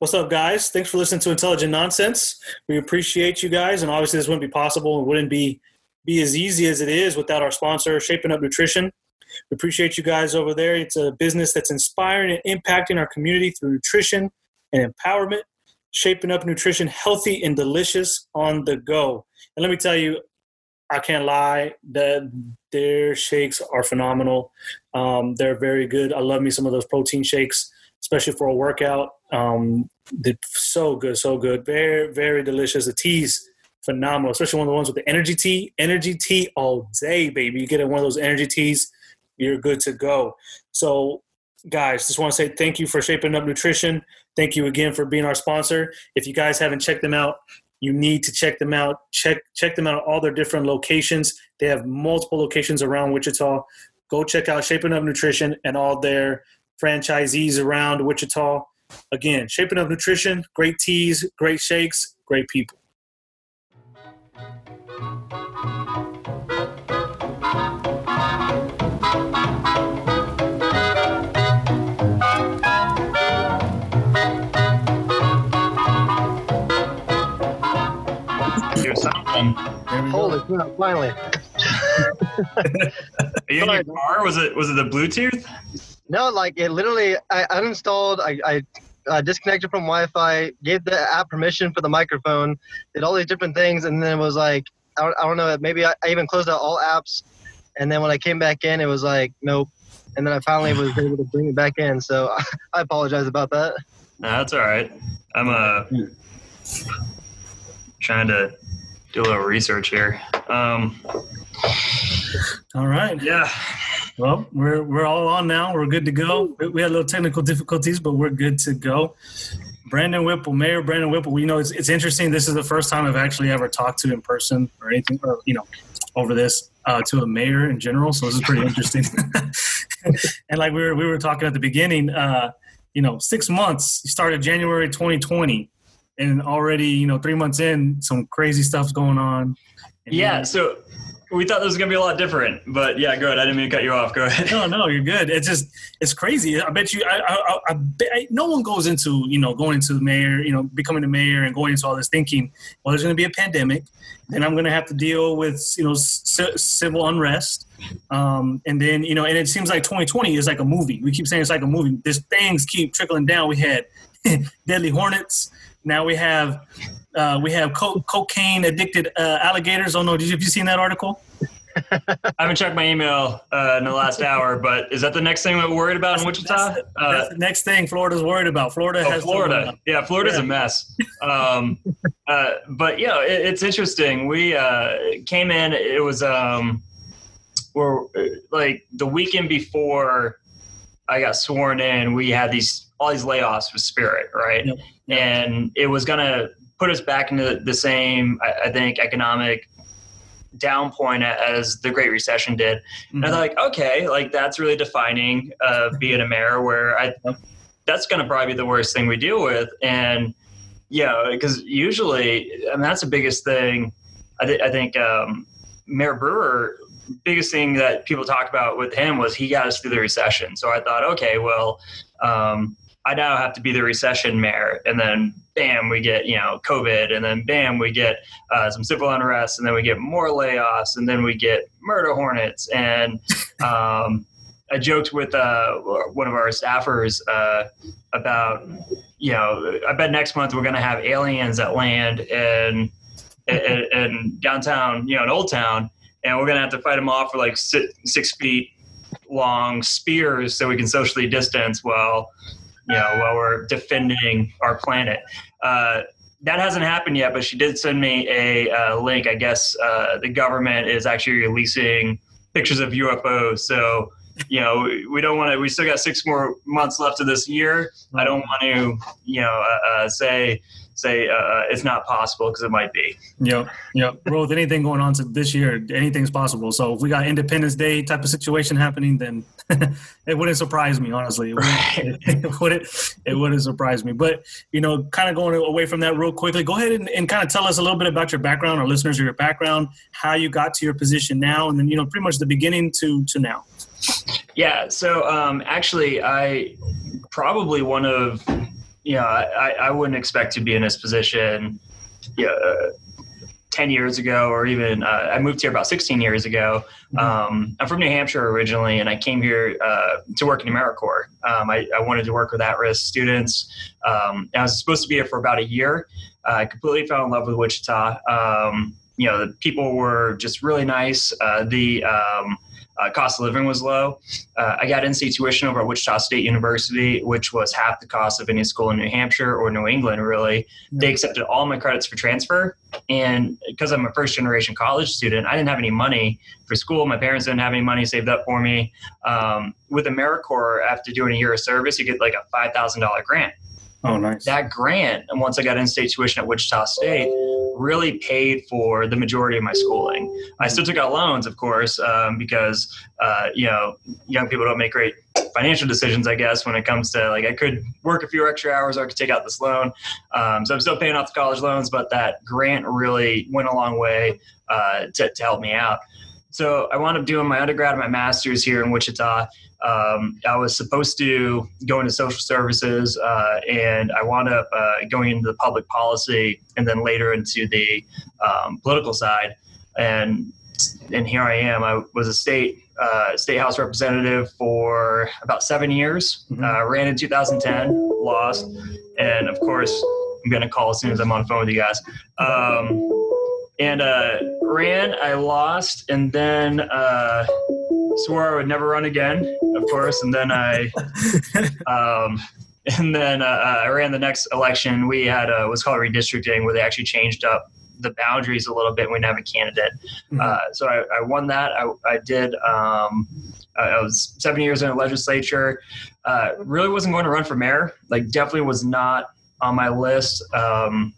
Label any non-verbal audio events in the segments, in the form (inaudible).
What's up, guys? Thanks for listening to Intelligent Nonsense. We appreciate you guys, and obviously, this wouldn't be possible and wouldn't be be as easy as it is without our sponsor, Shaping Up Nutrition. We appreciate you guys over there. It's a business that's inspiring and impacting our community through nutrition and empowerment. Shaping Up Nutrition, healthy and delicious on the go. And let me tell you, I can't lie, that their shakes are phenomenal. Um, they're very good. I love me some of those protein shakes especially for a workout. Um, did so good, so good. Very, very delicious. The teas, phenomenal, especially one of the ones with the energy tea. Energy tea all day, baby. You get in one of those energy teas, you're good to go. So, guys, just want to say thank you for shaping up nutrition. Thank you again for being our sponsor. If you guys haven't checked them out, you need to check them out. Check check them out all their different locations. They have multiple locations around Wichita. Go check out Shaping Up Nutrition and all their franchisees around Wichita. Again, Shaping Up Nutrition, great teas, great shakes, great people. Holy crap! Finally. (laughs) Are you in your car? Was it was it the Bluetooth? No, like it literally, I uninstalled, I, I uh, disconnected from Wi-Fi, gave the app permission for the microphone, did all these different things, and then it was like, I don't, I don't know, maybe I, I even closed out all apps, and then when I came back in, it was like, nope, and then I finally was (laughs) able to bring it back in. So (laughs) I apologize about that. No, that's all right. I'm uh trying to do a little research here. Um, all right. Yeah. Well, we're we're all on now. We're good to go. We had a little technical difficulties, but we're good to go. Brandon Whipple, Mayor Brandon Whipple. You know, it's, it's interesting. This is the first time I've actually ever talked to in person or anything, or you know, over this uh, to a mayor in general. So this is pretty interesting. (laughs) and like we were we were talking at the beginning, uh, you know, six months. You started January 2020, and already you know three months in, some crazy stuff's going on. And yeah. So we thought this was gonna be a lot different, but yeah, go ahead. I didn't mean to cut you off. Go ahead. No, no, you're good. It's just it's crazy. I bet you. I, I, I bet no one goes into you know going into the mayor, you know, becoming the mayor and going into all this thinking, well, there's gonna be a pandemic, and I'm gonna have to deal with you know c- civil unrest, um, and then you know, and it seems like 2020 is like a movie. We keep saying it's like a movie. These things keep trickling down. We had (laughs) deadly hornets. Now we have uh, we have co- cocaine addicted uh, alligators. Oh no, did you have you seen that article? (laughs) I haven't checked my email uh, in the last hour, but is that the next thing we're worried about that's, in Wichita? That's the, uh, that's the, next thing Florida's worried about. Florida oh, has Florida. Yeah, Florida's yeah. a mess. Um, uh, but yeah, it, it's interesting. We uh, came in. It was um, we're like the weekend before I got sworn in. We had these all these layoffs with Spirit, right? Yep. Yep. And it was gonna put us back into the same, I, I think, economic down point as the Great Recession did. Mm-hmm. And I thought, like, okay, like that's really defining uh, being a mayor, where I that's going to probably be the worst thing we deal with. And yeah, because usually, I mean, that's the biggest thing. I, th- I think um, Mayor Brewer, biggest thing that people talk about with him was he got us through the recession. So I thought, okay, well. Um, I now have to be the recession mayor. And then bam, we get, you know, COVID. And then bam, we get uh, some civil unrest. And then we get more layoffs. And then we get murder hornets. And (laughs) um, I joked with uh, one of our staffers uh, about, you know, I bet next month we're going to have aliens that land in, in, in, downtown, you know, in Old Town. And we're going to have to fight them off for like six, six feet long spears so we can socially distance while you know, while we're defending our planet. Uh, that hasn't happened yet, but she did send me a uh, link. I guess uh, the government is actually releasing pictures of UFOs. So, you know, we don't want to. We still got six more months left of this year. I don't want to, you know, uh, uh, say say uh, uh, it's not possible because it might be. Yep, yep. Well, with anything going on to this year, anything's possible. So if we got Independence Day type of situation happening, then (laughs) it wouldn't surprise me. Honestly, it wouldn't, (laughs) it, wouldn't, it wouldn't surprise me. But you know, kind of going away from that real quickly, go ahead and, and kind of tell us a little bit about your background, our listeners, your background, how you got to your position now, and then you know, pretty much the beginning to to now. Yeah. So um, actually, I probably one of you know, I, I wouldn't expect to be in this position. You know, uh, 10 years ago, or even uh, I moved here about 16 years ago. Mm-hmm. Um, I'm from New Hampshire originally, and I came here uh, to work in AmeriCorps. Um, I, I, wanted to work with at risk students. Um, I was supposed to be here for about a year. Uh, I completely fell in love with Wichita. Um, you know, the people were just really nice. Uh, the um, uh, cost of living was low. Uh, I got in-state tuition over at Wichita State University, which was half the cost of any school in New Hampshire or New England, really. They accepted all my credits for transfer. And because I'm a first generation college student, I didn't have any money for school. My parents didn't have any money saved up for me. Um, with AmeriCorps, after doing a year of service, you get like a $5,000 grant. Oh, nice. That grant, and once I got in-state tuition at Wichita State, really paid for the majority of my schooling. I still took out loans, of course, um, because uh, you know young people don't make great financial decisions. I guess when it comes to like I could work a few extra hours or I could take out this loan. Um, so I'm still paying off the college loans, but that grant really went a long way uh, to, to help me out. So I wound up doing my undergrad and my master's here in Wichita. Um, I was supposed to go into social services, uh, and I wound up uh, going into the public policy, and then later into the um, political side. And and here I am. I was a state uh, state house representative for about seven years. Mm-hmm. Uh, ran in 2010, lost, and of course I'm going to call as soon as I'm on the phone with you guys. Um, and uh, ran, I lost, and then uh, swore I would never run again, of course. And then I, (laughs) um, and then uh, uh, I ran the next election. We had a, what's called redistricting, where they actually changed up the boundaries a little bit. We didn't have a candidate, mm-hmm. uh, so I, I, won that. I, I did. Um, I was seven years in the legislature. Uh, really wasn't going to run for mayor. Like, definitely was not on my list. Um,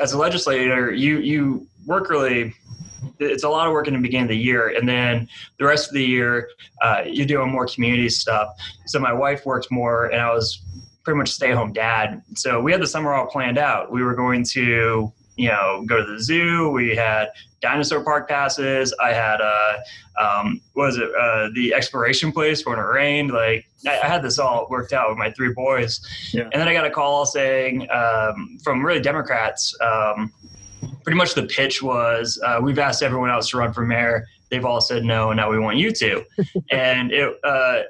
as a legislator, you you work really it's a lot of work in the beginning of the year and then the rest of the year uh, you're doing more community stuff. So my wife worked more and i was pretty much stay home dad. So we had the summer all planned out. We were going to you know go to the zoo. We had dinosaur park passes. I had uh um what was it uh the exploration place when it rained. Like I, I had this all worked out with my three boys. Yeah. and then i got a call saying um from really democrats um pretty much the pitch was uh, we've asked everyone else to run for mayor they've all said no and now we want you to (laughs) and it uh,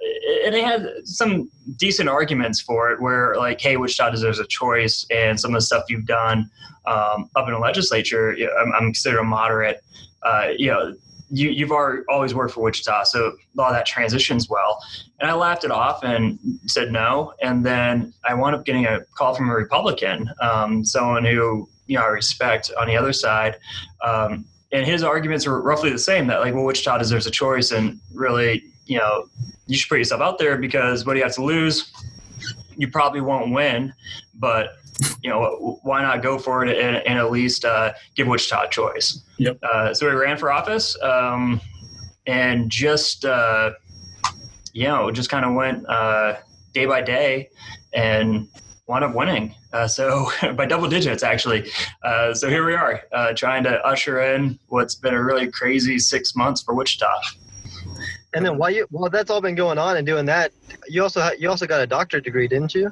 and they had some decent arguments for it where like hey wichita deserves a choice and some of the stuff you've done um, up in the legislature i'm, I'm considered a moderate uh, you know you, you've always worked for Wichita, so a lot of that transitions well. And I laughed it off and said no. And then I wound up getting a call from a Republican, um, someone who you know I respect on the other side. Um, and his arguments are roughly the same that like well Wichita deserves a choice and really you know you should put yourself out there because what do you have to lose you probably won't win but you know why not go for it and, and at least uh, give Wichita a choice yep. Uh, so we ran for office um, and just uh, you know just kind of went uh, day by day and wound up winning. Uh, so (laughs) by double digits, actually. Uh, so here we are, uh, trying to usher in what's been a really crazy six months for Wichita. And then while you while that's all been going on and doing that, you also ha- you also got a doctorate degree, didn't you?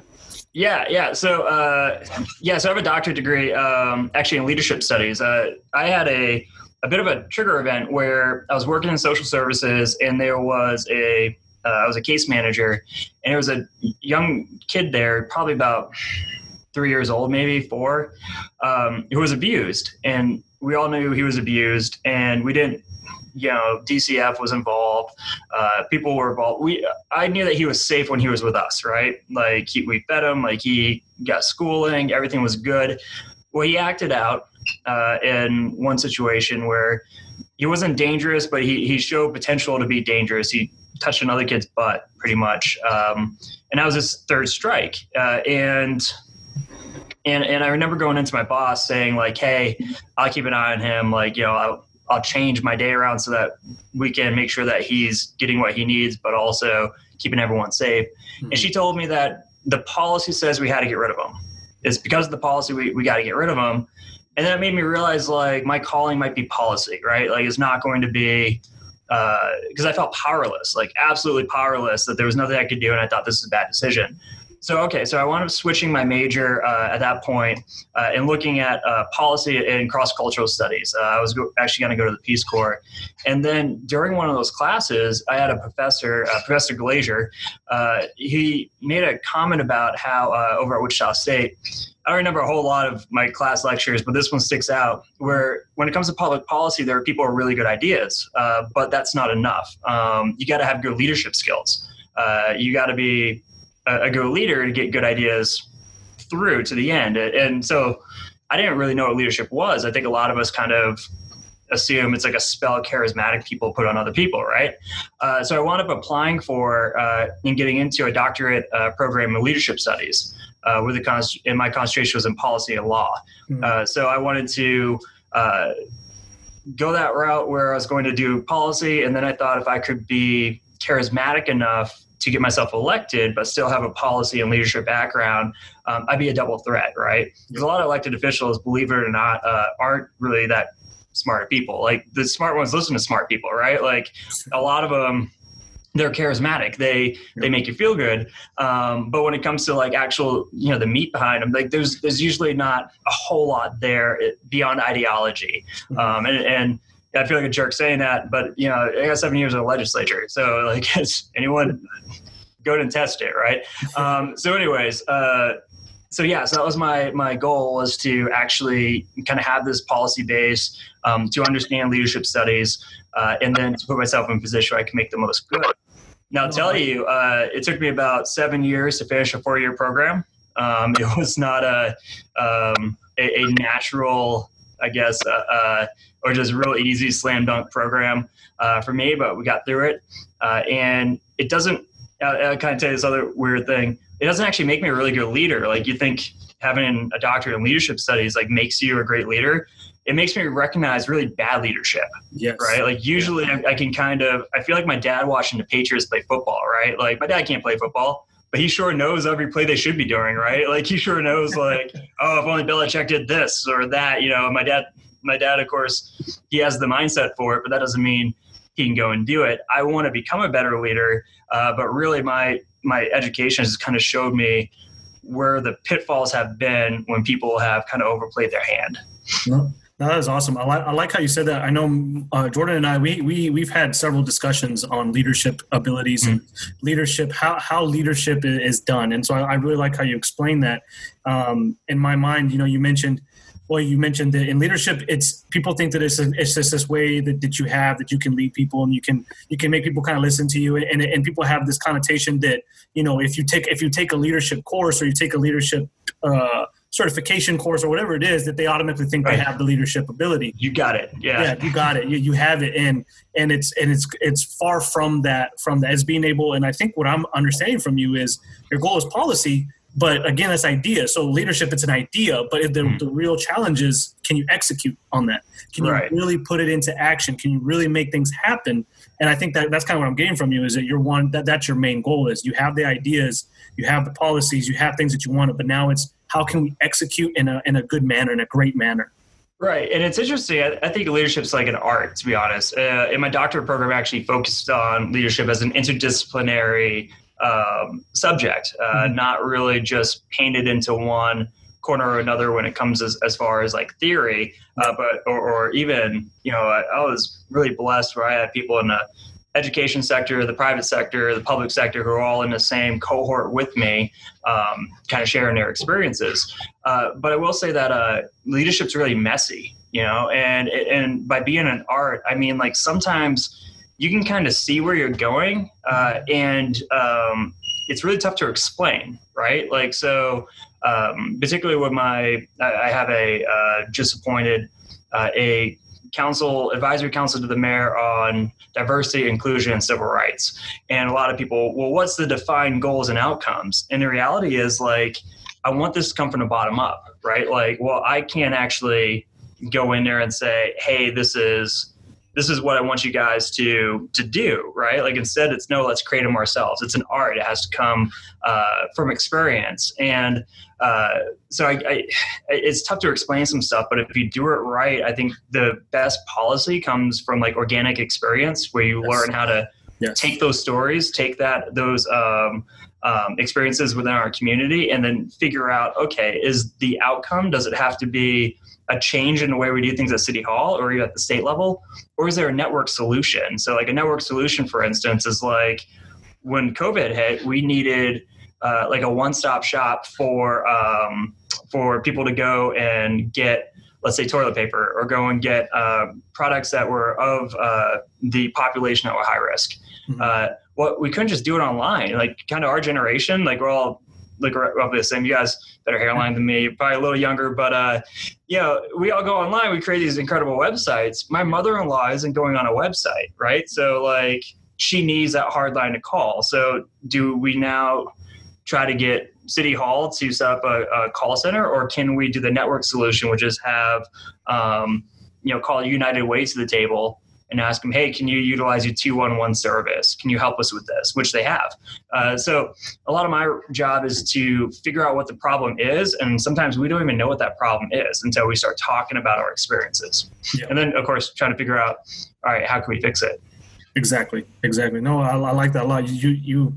Yeah, yeah. So uh, yeah, so I have a doctorate degree um, actually in leadership studies. Uh, I had a a bit of a trigger event where I was working in social services and there was a uh, I was a case manager, and it was a young kid there, probably about three years old, maybe four, um, who was abused, and we all knew he was abused, and we didn't. You know, DCF was involved. Uh, people were involved. We, I knew that he was safe when he was with us, right? Like he, we fed him, like he got schooling, everything was good. Well, he acted out uh, in one situation where he wasn't dangerous, but he, he showed potential to be dangerous. He touched another kid's butt pretty much. Um, and that was his third strike. Uh, and and and I remember going into my boss saying like, "Hey, I'll keep an eye on him. Like, you know, I'll, I'll change my day around so that we can make sure that he's getting what he needs, but also keeping everyone safe." Mm-hmm. And she told me that the policy says we had to get rid of him. It's because of the policy we, we got to get rid of him. And then it made me realize like my calling might be policy, right? Like it's not going to be because uh, I felt powerless, like absolutely powerless, that there was nothing I could do, and I thought this was a bad decision. So okay, so I wound up switching my major uh, at that point uh, and looking at uh, policy and cross cultural studies. Uh, I was go- actually going to go to the Peace Corps, and then during one of those classes, I had a professor, uh, Professor Glazier. Uh, he made a comment about how over at Wichita State. I don't remember a whole lot of my class lectures, but this one sticks out. Where when it comes to public policy, there are people with really good ideas, but that's not enough. Um, you got to have good leadership skills. you got to be a, a good leader to get good ideas through to the end. And so I didn't really know what leadership was. I think a lot of us kind of assume it's like a spell charismatic people put on other people, right? Uh, so I wound up applying for uh, and getting into a doctorate uh, program in leadership studies. Uh, with the const- and my concentration was in policy and law. Mm-hmm. so I wanted to uh, go that route where I was going to do policy, and then I thought if I could be charismatic enough to get myself elected, but still have a policy and leadership background, um, I'd be a double threat, right? Because a lot of elected officials, believe it or not, uh, aren't really that smart people. Like the smart ones listen to smart people, right? Like a lot of them they're charismatic they they make you feel good um, but when it comes to like actual you know the meat behind them like there's there's usually not a whole lot there eh, beyond ideology mm-hmm. um, and, and I feel like a jerk saying that, but you know, I got seven years in the legislature, so like, (laughs) anyone go and test it, right? (laughs) Um, so, anyways, uh, so yeah, so that was my my goal was to actually kind of have this policy base um, to understand leadership studies, uh, and then to put myself in a position where I can make the most good. Now, I'll tell you, uh, it took me about seven years to finish a four year program. Um, (laughs) it was not a, um, a, a natural, I guess, uh, uh or just a real easy slam dunk program uh, for me, but we got through it. Uh, and it doesn't, I'll, kind of tell you this other weird thing. It doesn't actually make me a really good leader. Like you think having a doctorate in leadership studies like makes you a great leader. It makes me recognize really bad leadership. Yes. Right. Like usually yeah. I, I can kind of, I feel like my dad watching the Patriots play football, right? Like my dad can't play football but he sure knows every play they should be doing, right? Like he sure knows, like, (laughs) oh, if only Belichick did this or that, you know. My dad my dad, of course, he has the mindset for it, but that doesn't mean he can go and do it. I want to become a better leader, uh, but really my my education has kind of showed me where the pitfalls have been when people have kind of overplayed their hand. No, that is awesome. I like, I like how you said that. I know uh, Jordan and I, we, we, we've had several discussions on leadership abilities mm-hmm. and leadership, how, how leadership is done. And so I, I really like how you explain that. Um, in my mind, you know, you mentioned well, you mentioned that in leadership, it's people think that it's, a, it's just this way that, that you have that you can lead people and you can you can make people kind of listen to you and, and people have this connotation that you know if you take if you take a leadership course or you take a leadership uh, certification course or whatever it is that they automatically think right. they have the leadership ability. You got it. Yeah. Yeah, you got it. You, you have it and and it's and it's it's far from that from that as being able and I think what I'm understanding from you is your goal is policy but again, that's idea. So leadership, it's an idea, but the, mm. the real challenge is can you execute on that? Can you right. really put it into action? Can you really make things happen? And I think that that's kind of what I'm getting from you is that you're one that that's your main goal is you have the ideas, you have the policies, you have things that you want, but now it's how can we execute in a in a good manner, in a great manner. Right, and it's interesting. I, I think leadership's like an art, to be honest. Uh, in my doctorate program, I actually focused on leadership as an interdisciplinary um, subject, uh, mm-hmm. not really just painted into one corner or another when it comes as, as far as like theory, uh, but or, or, even you know I, I, was really blessed where I had people in the education sector, the private sector, the public sector who are all in the same cohort with me, um, kind of sharing their experiences. Uh, but I will say that uh, leadership's really messy, you know, and and by being an art, I mean like sometimes you can kind of see where you're going, uh, and um, it's really tough to explain, right? Like so, um, particularly with my, I have a uh, just appointed uh, a council advisory council to the mayor on diversity, inclusion, and civil rights. And a lot of people, well, what's the defined goals and outcomes? And the reality is like, I want this to come from the bottom up, right? Like, well, I can't actually go in there and say, hey, this is this is what I want you guys to to do, right? Like instead, it's no, let's create them ourselves. It's an art; it has to come uh, from experience, and uh, so I, I, it's tough to explain some stuff. But if you do it right, I think the best policy comes from like organic experience, where you yes. learn how to yes. take those stories, take that those um, um, experiences within our community and then figure out okay is the outcome does it have to be a change in the way we do things at city hall or even at the state level? Or is there a network solution? So like a network solution for instance is like when covid hit we needed uh, like a one-stop shop for um, for people to go and get let's say toilet paper or go and get uh, products that were of uh, the population that were high risk. Mm-hmm. Uh, what we couldn't just do it online. Like kind of our generation like we're all like roughly the same you guys better hairline than me probably a little younger but uh you know we all go online we create these incredible websites. My mother-in-law isn't going on a website right? So like she needs that hard line to call. So do we now try to get City Hall to set up a, a call center, or can we do the network solution, which is have um, you know call United Way to the table and ask them, hey, can you utilize your 211 service? Can you help us with this? Which they have. Uh, so a lot of my job is to figure out what the problem is. And sometimes we don't even know what that problem is until we start talking about our experiences. Yeah. And then, of course, trying to figure out, all right, how can we fix it? Exactly. Exactly. No, I, I like that a lot. You, you,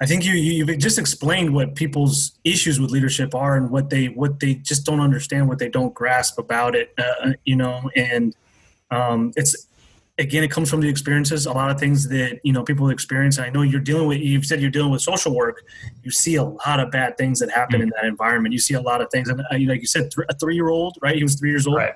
I think you you have just explained what people's issues with leadership are and what they what they just don't understand, what they don't grasp about it. Uh, you know, and um, it's again, it comes from the experiences. A lot of things that you know people experience. And I know you're dealing with. You've said you're dealing with social work. You see a lot of bad things that happen mm-hmm. in that environment. You see a lot of things, and uh, like you said, th- a three year old, right? He was three years old. Right.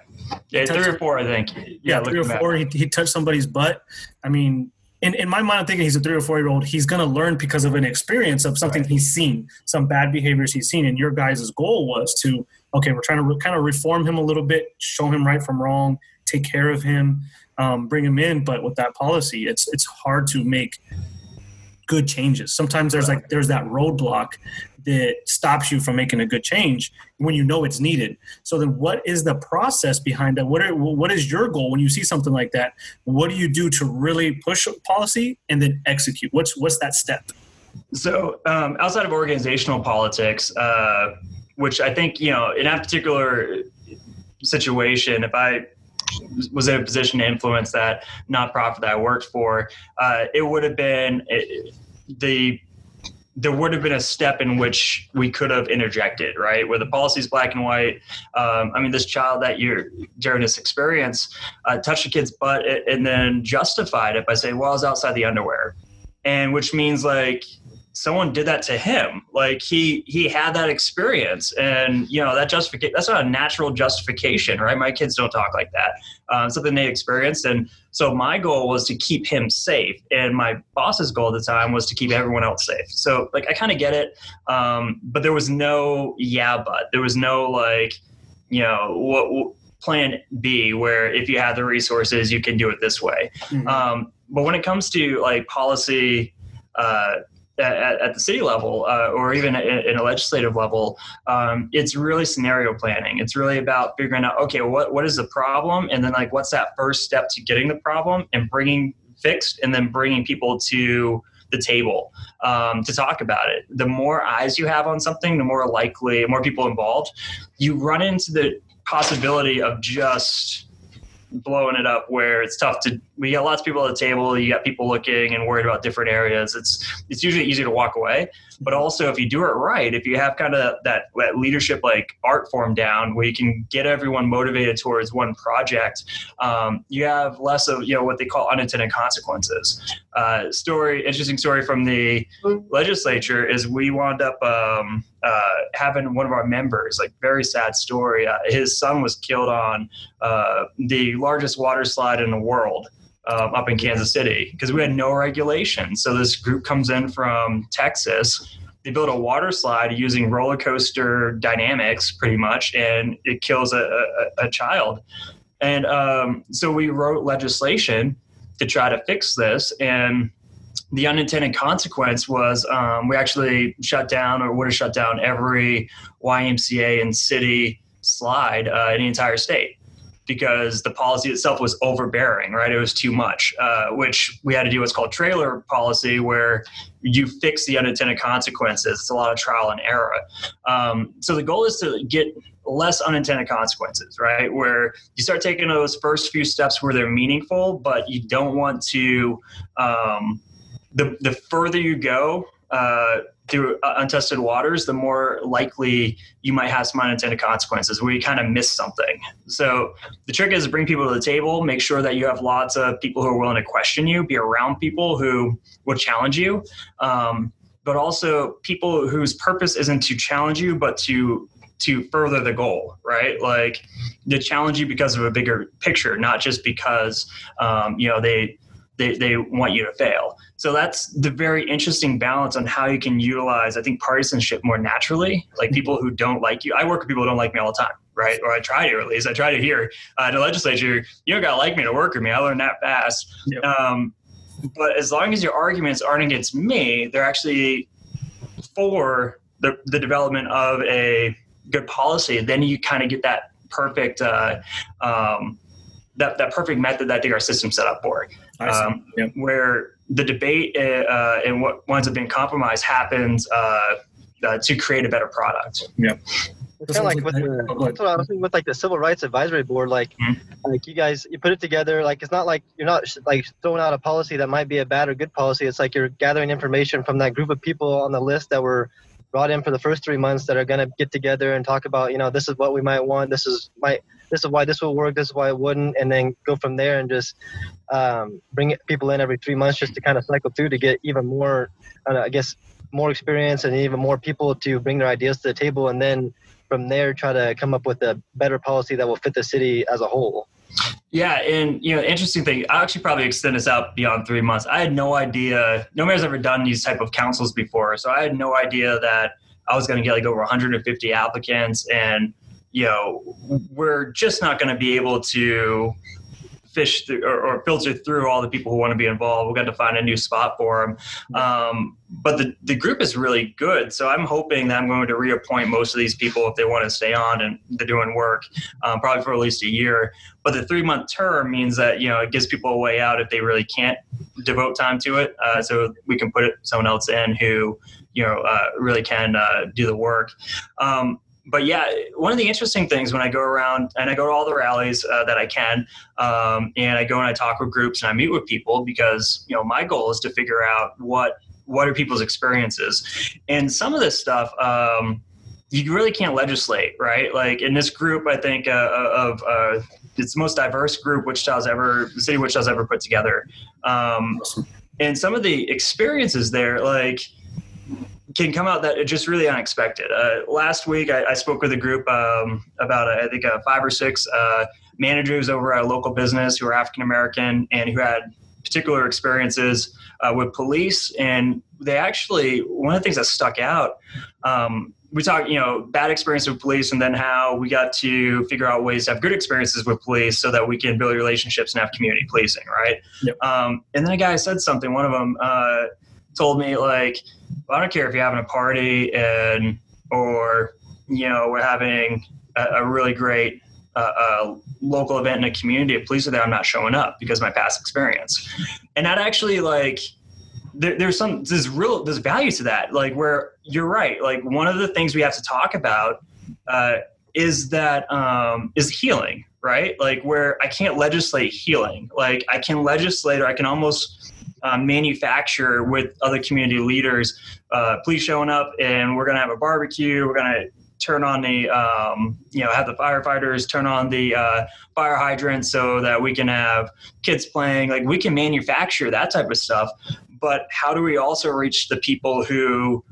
Yeah, three or four, I think. Yeah, yeah three or four. He, he touched somebody's butt. I mean, in, in my mind, I'm thinking he's a three or four year old. He's going to learn because of an experience of something right. he's seen, some bad behaviors he's seen. And your guys' goal was to, okay, we're trying to re- kind of reform him a little bit, show him right from wrong, take care of him, um, bring him in. But with that policy, it's it's hard to make good changes. Sometimes there's like there's that roadblock that stops you from making a good change when you know it's needed. So then, what is the process behind that? What are, what is your goal when you see something like that? What do you do to really push policy and then execute? What's what's that step? So um, outside of organizational politics, uh, which I think you know in that particular situation, if I was in a position to influence that nonprofit that I worked for, uh, it would have been it, the there would have been a step in which we could have interjected, right? Where the policy is black and white. Um, I mean, this child that you're during this experience uh, touched a kid's butt and then justified it by saying, "Well, I was outside the underwear," and which means like someone did that to him. Like he he had that experience and you know that justification that's not a natural justification right? My kids don't talk like that. Uh, something they experienced. And so my goal was to keep him safe. And my boss's goal at the time was to keep everyone else safe. So like i kind of get it. Um, but there was no yeah but. There was no like you know what, what plan b where if you have the resources you can do it this way. Mm-hmm. um, but when it comes to like policy uh, at, at the city level uh, or even in a legislative level, um, it's really scenario planning. It's really about figuring out, okay, what, what is the problem? And then like, what's that first step to getting the problem and bringing fixed and then bringing people to the table um, to talk about it. The more eyes you have on something, the more likely, more people involved, you run into the possibility of just blowing it up where it's tough to we got lots of people at the table you got people looking and worried about different areas. It's it's usually easy to walk away. But also if you do it right if you have kind of that, that leadership like art form down where you can get everyone motivated towards one project um, you have less of you know what they call unintended consequences. Uh, story interesting story from the legislature is we wound up um, uh, having one of our members like very sad story. Uh, his son was killed on uh, the largest water slide in the world um, up in Kansas City because we had no regulation. So this group comes in from Texas. They build a water slide using roller coaster dynamics, pretty much, and it kills a, a, a child. And um, so we wrote legislation to try to fix this. And the unintended consequence was um, we actually shut down or would have shut down every YMCA and city slide uh, in the entire state because the policy itself was overbearing, right? It was too much, uh, which we had to do what's called trailer policy, where you fix the unintended consequences. It's a lot of trial and error. Um, so the goal is to get less unintended consequences, right? Where you start taking those first few steps where they're meaningful, but you don't want to. Um, the the further you go, uh, through untested waters, the more likely you might have some unintended consequences where you kind of miss something. So the trick is to bring people to the table, make sure that you have lots of people who are willing to question you, be around people who will challenge you, um, but also people whose purpose isn't to challenge you, but to to further the goal, right? Like to challenge you because of a bigger picture, not just because um, you know they they, they want you to fail. So that's the very interesting balance on how you can utilize, I think, partisanship more naturally. Like people who don't like you. I work with people who don't like me all the time, right? Or I try to at least. I try to hear uh, the legislature, you don't got to like me to work with me. I learned that fast. Yep. Um, but as long as your arguments aren't against me, they're actually for the, the development of a good policy, then you kind of get that perfect uh, um, that, that perfect method that I think our system set up for um, yep. where the debate uh, and what winds up being compromised happens uh, uh, to create a better product. Yeah. It's kind of like with, the, that's what I was thinking with like the civil rights advisory board. Like, mm-hmm. like you guys, you put it together. Like, it's not like you're not like throwing out a policy that might be a bad or good policy. It's like you're gathering information from that group of people on the list that were brought in for the first three months that are going to get together and talk about, you know, this is what we might want. This is might this is why this will work, this is why it wouldn't, and then go from there and just um, bring people in every three months just to kind of cycle through to get even more, I guess, more experience and even more people to bring their ideas to the table, and then from there try to come up with a better policy that will fit the city as a whole. Yeah, and you know, interesting thing. I actually probably extend this out beyond three months. I had no idea. Nobody's ever done these type of councils before, so I had no idea that I was going to get like over 150 applicants, and you know, we're just not going to be able to fish through or, or, filter through all the people who want to be involved. We've got to find a new spot for them. Um, but the, the group is really good. So I'm hoping that I'm going to reappoint most of these people if they want to stay on and they're doing work, um, probably for at least a year. But the three month term means that, you know, it gives people a way out if they really can't devote time to it. Uh, so we can put someone else in who, you know, uh, really can uh, do the work. Um, but yeah, one of the interesting things when I go around and I go to all the rallies uh, that I can, um, and I go and I talk with groups and I meet with people because you know my goal is to figure out what what are people's experiences, and some of this stuff. Um, you really can't legislate, right? Like in this group, I think uh, uh of uh, it's the most diverse group Wichita's ever, the city of Wichita's ever put together. Um, and some of the experiences there, like can come out that just really unexpected. Uh, last week, I, I, spoke with a group um, about, uh, I think, uh, five or six uh, managers over at a local business who are African American and who had particular experiences uh, with police. And they actually, one of the things that stuck out, um, we talked, you know, bad experience with police, and then how we got to figure out ways to have good experiences with police, so that we can build relationships and have community policing, right? Yep. Um, and then a guy said something. One of them uh, told me like, well, I don't care if you're having a party and or you know we're having a, a really great uh, uh, local event in a community of police are I'm not showing up because my past experience. And that actually like there, there's some there's real there's value to that. Like where you're right. Like one of the things we have to talk about uh, is that um, is healing, right? Like where I can't legislate healing. Like I can legislate or I can almost uh, manufacture with other community leaders. Uh, police showing up, and we're gonna have a barbecue. We're gonna turn on the um, you know have the firefighters turn on the uh, fire hydrant so that we can have kids playing like we can manufacture that type of stuff but how do we also reach the people who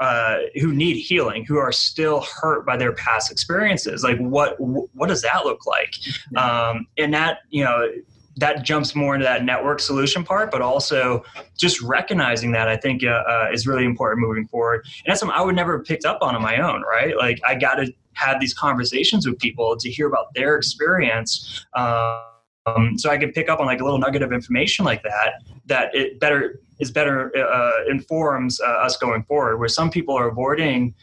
uh, who need healing, who are still hurt by their past experiences. Like, what what does that look like? Um, and that you know that jumps more into that network solution part, but also just recognizing that I think uh, uh, is really important moving forward. And that's something I would never have picked up on on my own, right? Like I got to have these conversations with people to hear about their experience. Um, so I could pick up on like a little nugget of information like that, that it better is better uh, informs uh, us going forward. Where some people are avoiding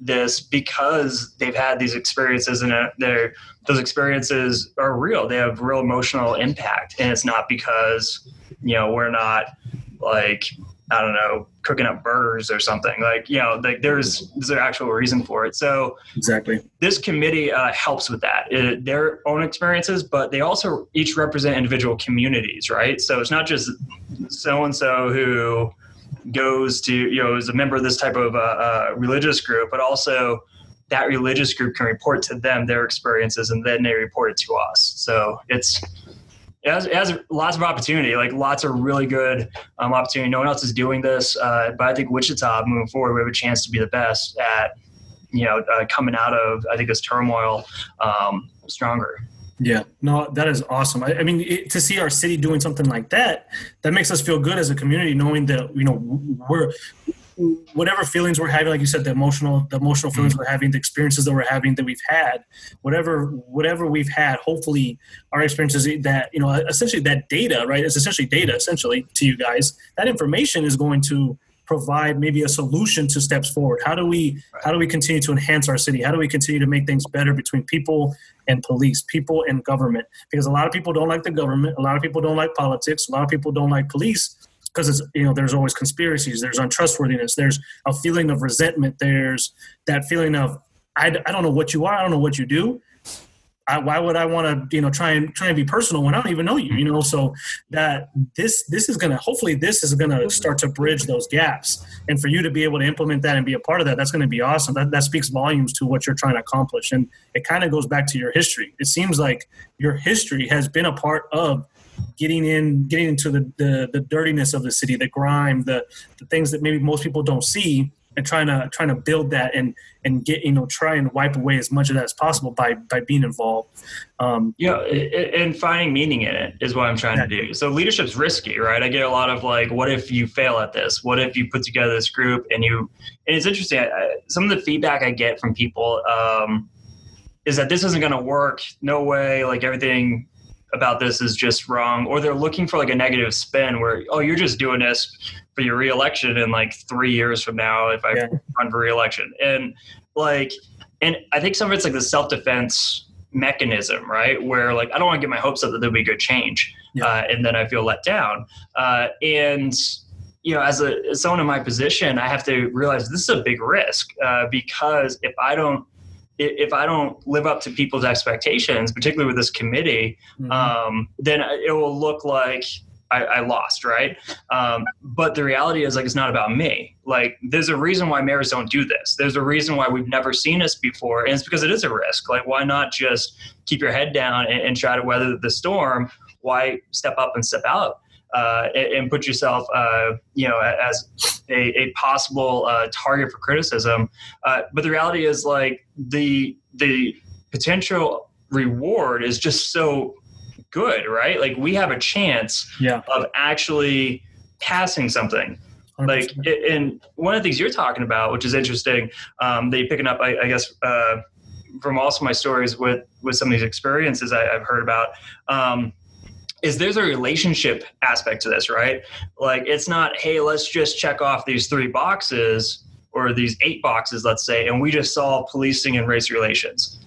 this because they've had these experiences and uh, they're those experiences are real. They have real emotional impact, and it's not because you know we're not like I don't know cooking up burgers or something. Like you know, like there's there's an actual reason for it. So exactly, this committee uh, helps with that. It, their own experiences, but they also each represent individual communities, right? So it's not just so and so who goes to you know is a member of this type of uh, uh, religious group, but also that religious group can report to them their experiences, and then they report it to us. So it's it has, it has lots of opportunity, like lots of really good um, opportunity. No one else is doing this, uh, but I think Wichita moving forward, we have a chance to be the best at you know uh, coming out of I think this turmoil um, stronger. Yeah, no, that is awesome. I, I mean, it, to see our city doing something like that, that makes us feel good as a community, knowing that you know we're whatever feelings we're having, like you said, the emotional, the emotional feelings mm-hmm. we're having, the experiences that we're having, that we've had, whatever, whatever we've had, hopefully our experiences that you know, essentially that data, right? It's essentially data, essentially to you guys. That information is going to provide maybe a solution to steps forward how do we how do we continue to enhance our city how do we continue to make things better between people and police people and government because a lot of people don't like the government a lot of people don't like politics a lot of people don't like police because it's you know there's always conspiracies there's untrustworthiness there's a feeling of resentment there's that feeling of I, I don't know what you are i don't know what you do I, why would I want to, you know, try and try and be personal when I don't even know you, you know? So that this this is gonna hopefully this is gonna start to bridge those gaps, and for you to be able to implement that and be a part of that, that's gonna be awesome. That that speaks volumes to what you're trying to accomplish, and it kind of goes back to your history. It seems like your history has been a part of getting in getting into the, the, the dirtiness of the city the grime the, the things that maybe most people don't see and trying to trying to build that and and get you know try and wipe away as much of that as possible by by being involved. Um, yeah, and finding meaning in it is what I'm trying yeah. to do. So leadership's risky, right? I get a lot of like, what if you fail at this? What if you put together this group and you? And it's interesting. I, some of the feedback I get from people um, is that this isn't going to work. No way. Like everything about this is just wrong or they're looking for like a negative spin where oh you're just doing this for your reelection in like three years from now if I yeah. run for reelection. And like, and I think some of it's like the self defense mechanism, right? Where like I don't want to get my hopes up that there'll be good change, yeah. uh, and then I feel let down. Uh, and you know, as a as someone in my position, I have to realize this is a big risk uh, because if I don't if I don't live up to people's expectations, particularly with this committee, mm-hmm. um, then it will look like I, I lost, right? Um, but the reality is, like, it's not about me. Like, there's a reason why mayors don't do this. There's a reason why we've never seen this before, and it's because it is a risk. Like, why not just keep your head down and, and try to weather the storm? Why step up and step out? Uh, and, put yourself, uh, you know, as a, a possible uh, target for criticism. Uh, but the reality is, like the the potential reward is just so good, right? Like we have a chance yeah. of actually passing something. 100%. Like, and one of the things you're talking about, which is interesting, um, they picking up, I, I guess, uh, from also my stories with with some of these experiences I, have heard about. Um, is there's a relationship aspect to this, right? Like it's not, hey, let's just check off these three boxes or these eight boxes, let's say, and we just solve policing and race relations.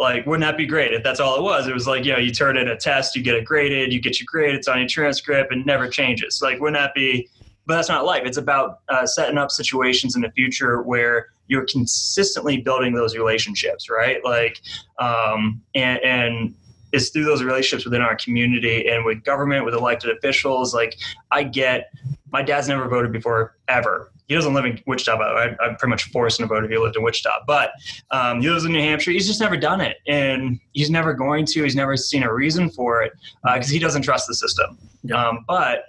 Like wouldn't that be great if that's all it was? It was like you know you turn in a test you get it graded you get your grade it's on your transcript and never changes. Like wouldn't that be but that's not life. It's about uh, setting up situations in the future where you're consistently building those relationships right? Like um, and, and it's through those relationships within our community and with government with elected officials like i get my dad's never voted before ever he doesn't live in Wichita, but I, I'm pretty much forced him to vote if he lived in Wichita. But um, he lives in New Hampshire. He's just never done it, and he's never going to. He's never seen a reason for it because uh, he doesn't trust the system. Yeah. Um, but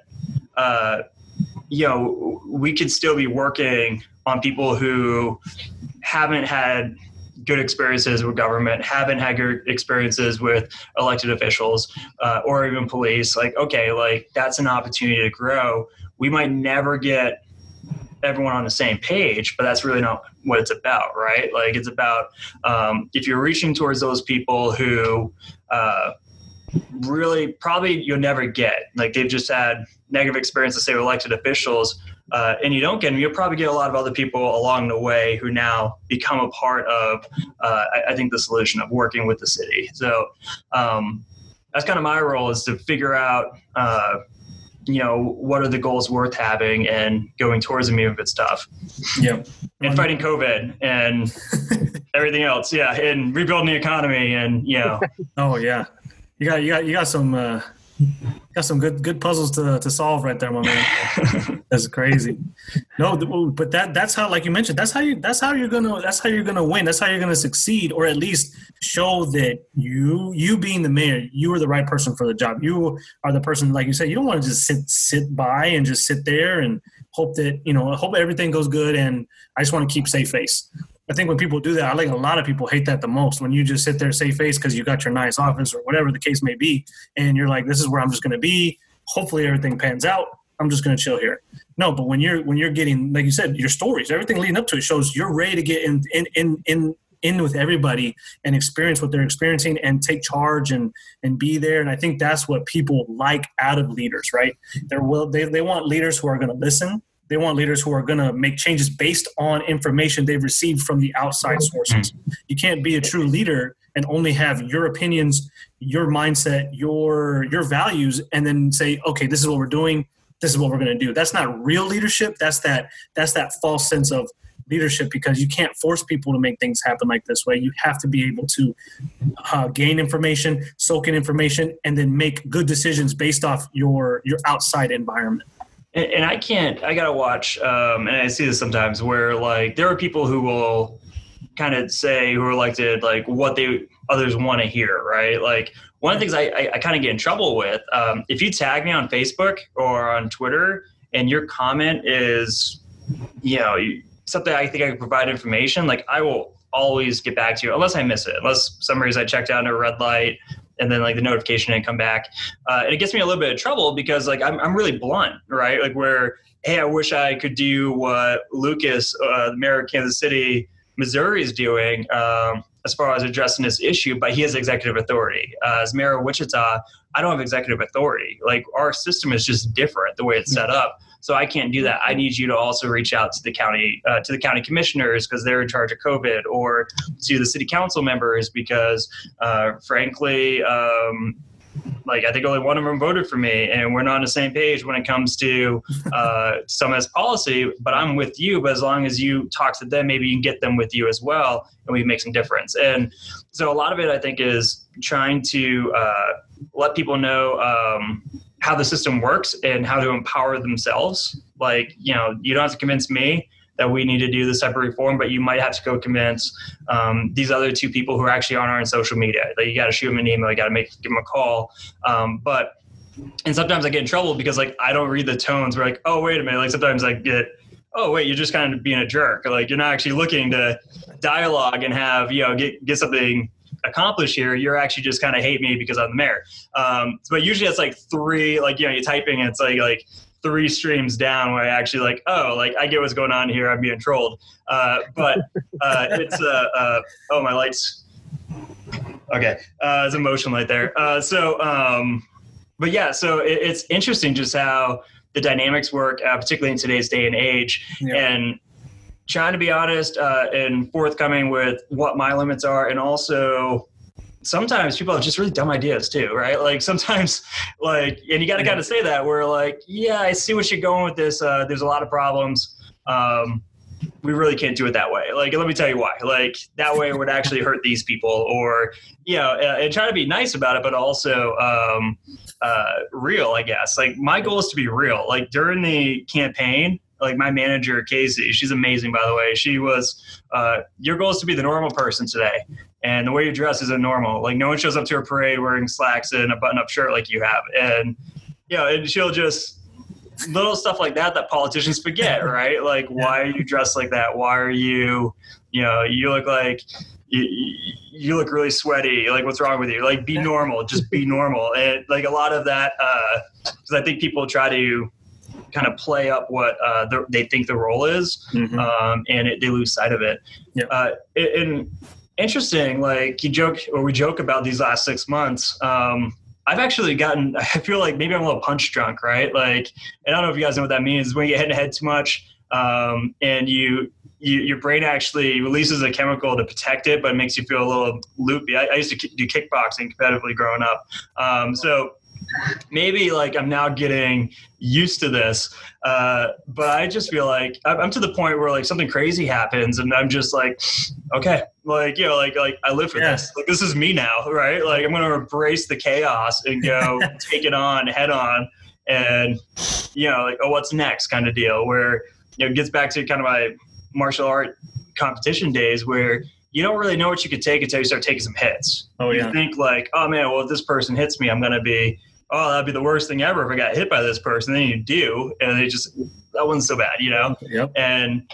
uh, you know, we could still be working on people who haven't had good experiences with government, haven't had good experiences with elected officials uh, or even police. Like, okay, like that's an opportunity to grow. We might never get everyone on the same page, but that's really not what it's about, right? Like it's about um, if you're reaching towards those people who uh, really probably you'll never get, like they've just had negative experiences, say, with elected officials, uh, and you don't get them, you'll probably get a lot of other people along the way who now become a part of, uh, I, I, think, the solution of working with the city. So um, that's kind of my role is to figure out uh, you know what are the goals worth having and going towards them even if it's tough yeah and fighting covid and (laughs) everything else. Yeah and rebuilding the economy and you know. Oh yeah you got you got you got some uh Got some good good puzzles to, to solve right there, my man. (laughs) that's crazy. No, but that that's how, like you mentioned, that's how you that's how you're gonna that's how you're gonna win. That's how you're gonna succeed, or at least show that you you being the mayor, you are the right person for the job. You are the person, like you said, you don't want to just sit sit by and just sit there and hope that you know hope everything goes good. And I just want to keep safe face. I think when people do that, I think a lot of people hate that the most. When you just sit there, say face because you got your nice office or whatever the case may be, and you're like, "This is where I'm just going to be." Hopefully, everything pans out. I'm just going to chill here. No, but when you're when you're getting, like you said, your stories, everything leading up to it shows you're ready to get in in in in in with everybody and experience what they're experiencing and take charge and and be there and i think that's what people like out of leaders right they're will they, they want leaders who are going to listen they want leaders who are going to make changes based on information they've received from the outside sources. You can't be a true leader and only have your opinions, your mindset, your your values, and then say, okay, this is what we're doing. This is what we're going to do. That's not real leadership. That's that. That's that false sense of leadership because you can't force people to make things happen like this way. You have to be able to uh, gain information, soak in information, and then make good decisions based off your your outside environment and, and I can't. I gotta watch, um, and I see this sometimes where like there are people who will kind of say who are elected like what they others want to hear, right? Like one of the things I, I, I kind of get in trouble with, um, if you tag me on Facebook or on Twitter and your comment is, you know, something I think I can provide information, like I will always get back to you unless I miss it. Unless some reason I checked out a red light and then like the notification didn't come back. Uh, and it gets me a little bit of trouble because like I'm, I'm really blunt, right? Like where, hey, I wish I could do what Lucas, uh, the mayor of Kansas City, Missouri is doing um, as far as addressing this issue, but he has executive authority. Uh, as mayor of Wichita, I don't have executive authority. Like our system is just different the way it's set up. So I can't do that. I need you to also reach out to the county uh, to the county commissioners because they're in charge of COVID, or to the city council members because, uh, frankly. Um, like I think only one of them voted for me, and we're not on the same page when it comes to uh, (laughs) some of this policy. But I'm with you. But as long as you talk to them, maybe you can get them with you as well, and we make some difference. And so a lot of it, I think, is trying to uh, let people know um, how the system works and how to empower themselves. Like, you know, you don't have to convince me that we need to do this type of reform, but you might have to go convince um, these other two people who are actually on our social media. Like, you got to shoot them an email, you got to make give them a call. Um, but and sometimes I get in trouble because like I don't read the tones. We're like, oh wait a minute. Like sometimes I get, oh wait, you're just kind of being a jerk. Like you're not actually looking to dialogue and have you know get get something accomplish here. You're actually just kind of hate me because I'm the mayor. Um, but usually it's like three, like, you know, you're typing, it's like, like three streams down where I actually like, oh, like I get what's going on here. I'm being trolled. Uh, but uh, it's, uh, uh, oh, my lights. Okay. Uh, it's a motion light there. Uh, so, um, but yeah, so it, it's interesting just how the dynamics work, uh, particularly in today's day and age. Yeah. And trying to be honest uh, and forthcoming with what my limits are and also sometimes people have just really dumb ideas too right? Like sometimes (laughs) like and you got to kind of say that we're like yeah i see what you're going with this uh, there's a lot of problems. Um, we really can't do it that way. Like let me tell you why. Like that way it would actually hurt these people or you know uh, and try to be nice about it but also um, uh, real i guess. Like my goal is to be real. Like during the campaign like my manager Casey, she's amazing by the way. She was uh, your goal is to be the normal person today, and the way you dress isn't normal. Like no one shows up to a parade wearing slacks and a button-up shirt like you have, and you know, and she'll just little stuff like that that politicians forget, (laughs) right? Like why are you dressed like that? Why are you, you know, you look like. You, you look really sweaty. Like, what's wrong with you? Like, be normal. Just be (laughs) normal. And like a lot of that, because uh, I think people try to kind of play up what uh, the, they think the role is, mm-hmm. um, and it, they lose sight of it. Yeah. Uh, and interesting, like you joke or we joke about these last six months. Um, I've actually gotten. (laughs) I feel like maybe I'm a little punch drunk, right? Like, I don't know if you guys know what that means. When you get hit in the head too much, um, and you, you, your brain actually releases a chemical to protect it, but it makes you feel a little loopy. I, I used to do kickboxing competitively growing up, um, so maybe like I'm now getting used to this. Uh, but I just feel like I'm to the point where like something crazy happens and I'm just like, okay, like, you know, like, like I live for yeah. this. Like, this is me now, right? Like, I'm going to embrace the chaos and go (laughs) take it on head on. And, you know, like, oh, what's next kind of deal where, you know, it gets back to kind of my martial art competition days where you don't really know what you could take until you start taking some hits. Oh, yeah. You think like, oh man, well, if this person hits me, I'm going to be, oh, that'd be the worst thing ever if I got hit by this person. Then you do, and they just that wasn't so bad, you know. Yep. And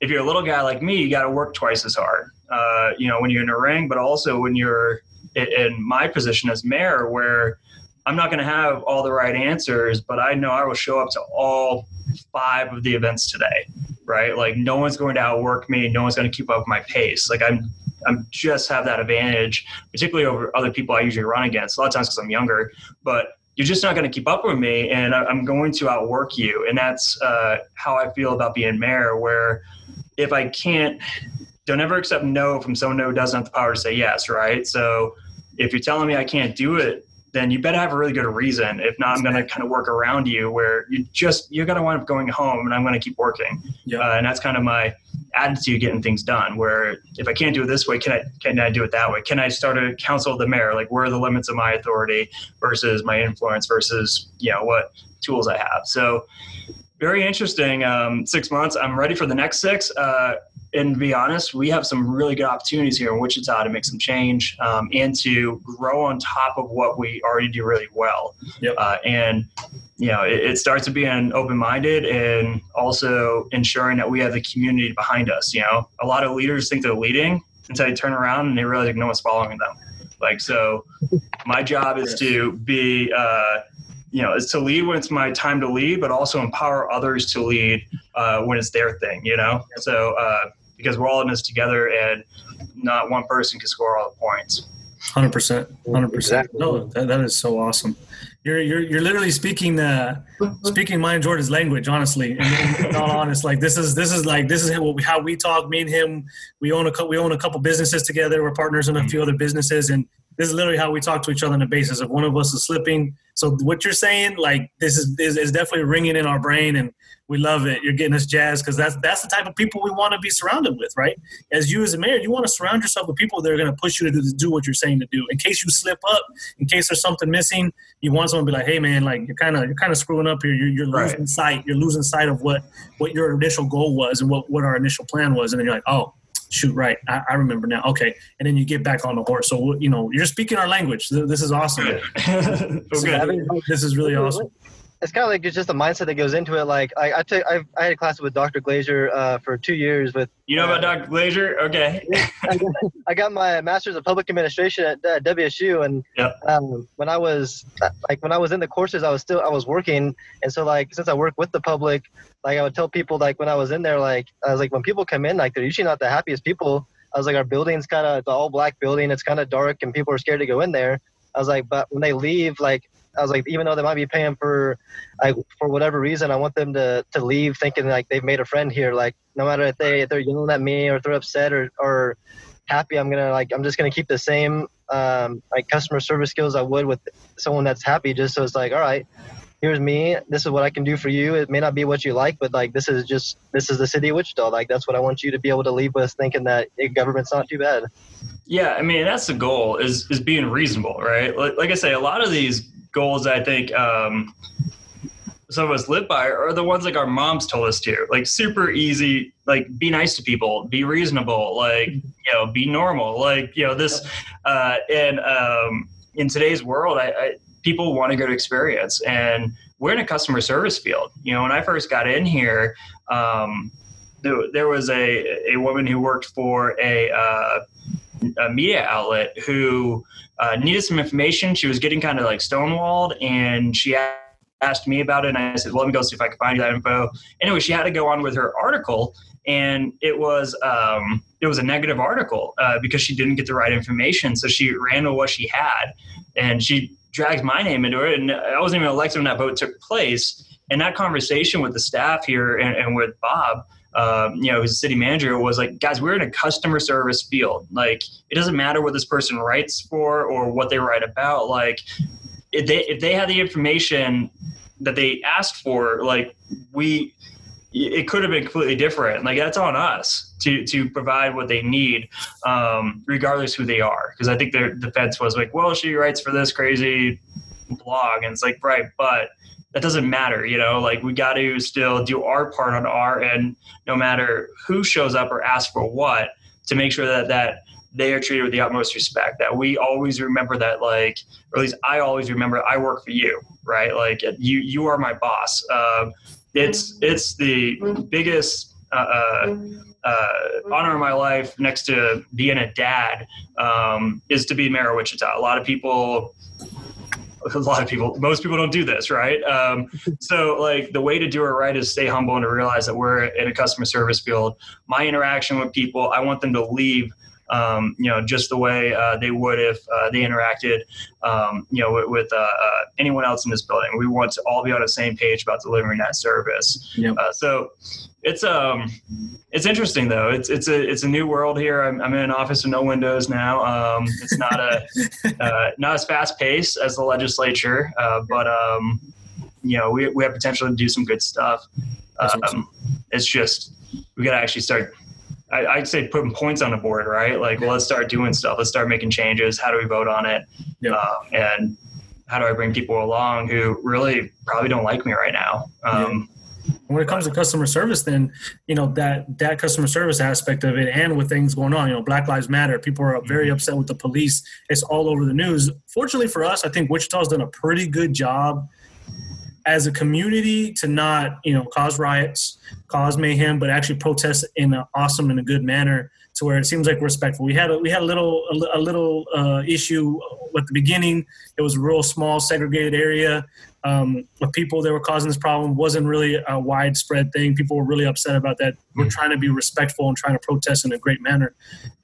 if you're a little guy like me, you got to work twice as hard. Uh, you know, when you're in a ring, but also when you're in my position as mayor, where I'm not going to have all the right answers, but I know I will show up to all five of the events today, right? Like no one's going to outwork me, no one's going to keep up my pace. Like I'm I'm just have that advantage, particularly over other people I usually run against. A lot of times because I'm younger, but you're just not going to keep up with me, and I'm going to outwork you. And that's uh, how I feel about being mayor. Where if I can't, don't ever accept no from someone who doesn't have the power to say yes, right? So if you're telling me I can't do it, then you better have a really good reason. If not, I'm going to kind of work around you where you just, you're going to wind up going home and I'm going to keep working. Yeah. Uh, and that's kind of my attitude getting things done where if I can't do it this way, can I, can I do it that way? Can I start a council of the mayor? Like where are the limits of my authority versus my influence versus, you know, what tools I have. So very interesting. Um, six months. I'm ready for the next six. Uh, and to be honest, we have some really good opportunities here in Wichita to make some change um, and to grow on top of what we already do really well. Yep. Uh, and you know, it, it starts to being open-minded and also ensuring that we have the community behind us. You know, a lot of leaders think they're leading until they turn around and they realize like, no one's following them. Like so, my job is to be. Uh, you know, is to lead when it's my time to lead, but also empower others to lead uh, when it's their thing. You know, so uh, because we're all in this together, and not one person can score all the points. Hundred percent, hundred percent. No, that, that is so awesome. You're you're you're literally speaking uh speaking my and Jordan's language. Honestly, and all honest, like this is this is like this is how we talk. Me and him, we own a we own a couple businesses together. We're partners in a few other businesses, and this is literally how we talk to each other on the basis of one of us is slipping. So what you're saying, like this is is, is definitely ringing in our brain, and we love it. You're getting us jazzed because that's that's the type of people we want to be surrounded with, right? As you as a mayor, you want to surround yourself with people that are going to push you to do, to do what you're saying to do. In case you slip up, in case there's something missing, you want someone to be like, "Hey, man, like you're kind of you're kind of screwing up here. You're, you're losing right. sight. You're losing sight of what what your initial goal was and what what our initial plan was." And then you're like, "Oh, shoot right I, I, remember now okay and then you get back on the horse so you know you're speaking our language this is awesome okay. (laughs) this is really awesome it's kind of like it's just a mindset that goes into it. Like I, I took, I've, I had a class with Dr. Glazer uh, for two years with. You know about uh, Dr. Glazer? Okay. (laughs) I, got, my master's of public administration at WSU, and yep. um, when I was like when I was in the courses, I was still I was working, and so like since I work with the public, like I would tell people like when I was in there, like I was like when people come in, like they're usually not the happiest people. I was like our building's kind of the all black building, it's kind of dark, and people are scared to go in there. I was like, but when they leave, like I was like, even though they might be paying for, like, for whatever reason, I want them to, to leave thinking like they've made a friend here. Like, no matter if they if they're yelling at me or if they're upset or or happy, I'm gonna like I'm just gonna keep the same um, like customer service skills I would with someone that's happy. Just so it's like, all right, here's me. This is what I can do for you. It may not be what you like, but like this is just this is the city of Wichita. Like that's what I want you to be able to leave with, thinking that government's not too bad. Yeah, I mean that's the goal is is being reasonable, right? Like, like I say, a lot of these goals I think um, some of us live by are the ones like our moms told us to. Like super easy, like be nice to people, be reasonable, like you know, be normal, like you know this. Uh, and um, in today's world, I, I people want to go to experience, and we're in a customer service field. You know, when I first got in here. Um, there, there was a, a woman who worked for a uh, a media outlet who uh, needed some information. She was getting kind of like stonewalled, and she asked me about it. And I said, well, "Let me go see if I can find you that info." Anyway, she had to go on with her article, and it was um, it was a negative article uh, because she didn't get the right information. So she ran with what she had, and she dragged my name into it. And I wasn't even elected when that vote took place. And that conversation with the staff here and, and with Bob um, you know, his city manager was like, guys, we're in a customer service field. Like, it doesn't matter what this person writes for or what they write about. Like, if they if they had the information that they asked for, like we it could have been completely different. Like that's on us to to provide what they need, um, regardless who they are. Because I think their defense was like, well, she writes for this crazy blog, and it's like, right, but that doesn't matter, you know. Like we got to still do our part on our end, no matter who shows up or asks for what, to make sure that that they are treated with the utmost respect. That we always remember that, like, or at least I always remember, I work for you, right? Like you you are my boss. Uh, it's it's the biggest uh, uh, uh, honor in my life next to being a dad um, is to be mayor of Wichita. A lot of people a lot of people most people don't do this right um, so like the way to do it right is stay humble and to realize that we're in a customer service field my interaction with people i want them to leave um, you know, just the way uh, they would if uh, they interacted, um, you know, with, with uh, uh, anyone else in this building. We want to all be on the same page about delivering that service. Yep. Uh, so it's um, it's interesting though. It's it's a it's a new world here. I'm, I'm in an office with no windows now. Um, it's not a (laughs) uh, not as fast paced as the legislature, but um, you know, we we have potential to do some good stuff. Um, it's just we got to actually start I, would say putting points on the board, right? Like, well, let's start doing stuff. Let's start making changes. How do we vote on it? Yeah. Uh, and how do I bring people along who really probably don't like me right now? Um, yeah. When it comes to customer service, then you know that that customer service aspect of it, and with things going on, you know, Black Lives Matter. People are very mm-hmm. upset with the police. It's all over the news. Fortunately for us, I think Wichita's done a pretty good job as a community to not you know cause riots cause mayhem but actually protest in an awesome and a good manner to where it seems like respectful we had a, we had a little a, a little uh, issue at the beginning it was a real small segregated area um, of people that were causing this problem wasn't really a widespread thing. People were really upset about that. We're mm. trying to be respectful and trying to protest in a great manner.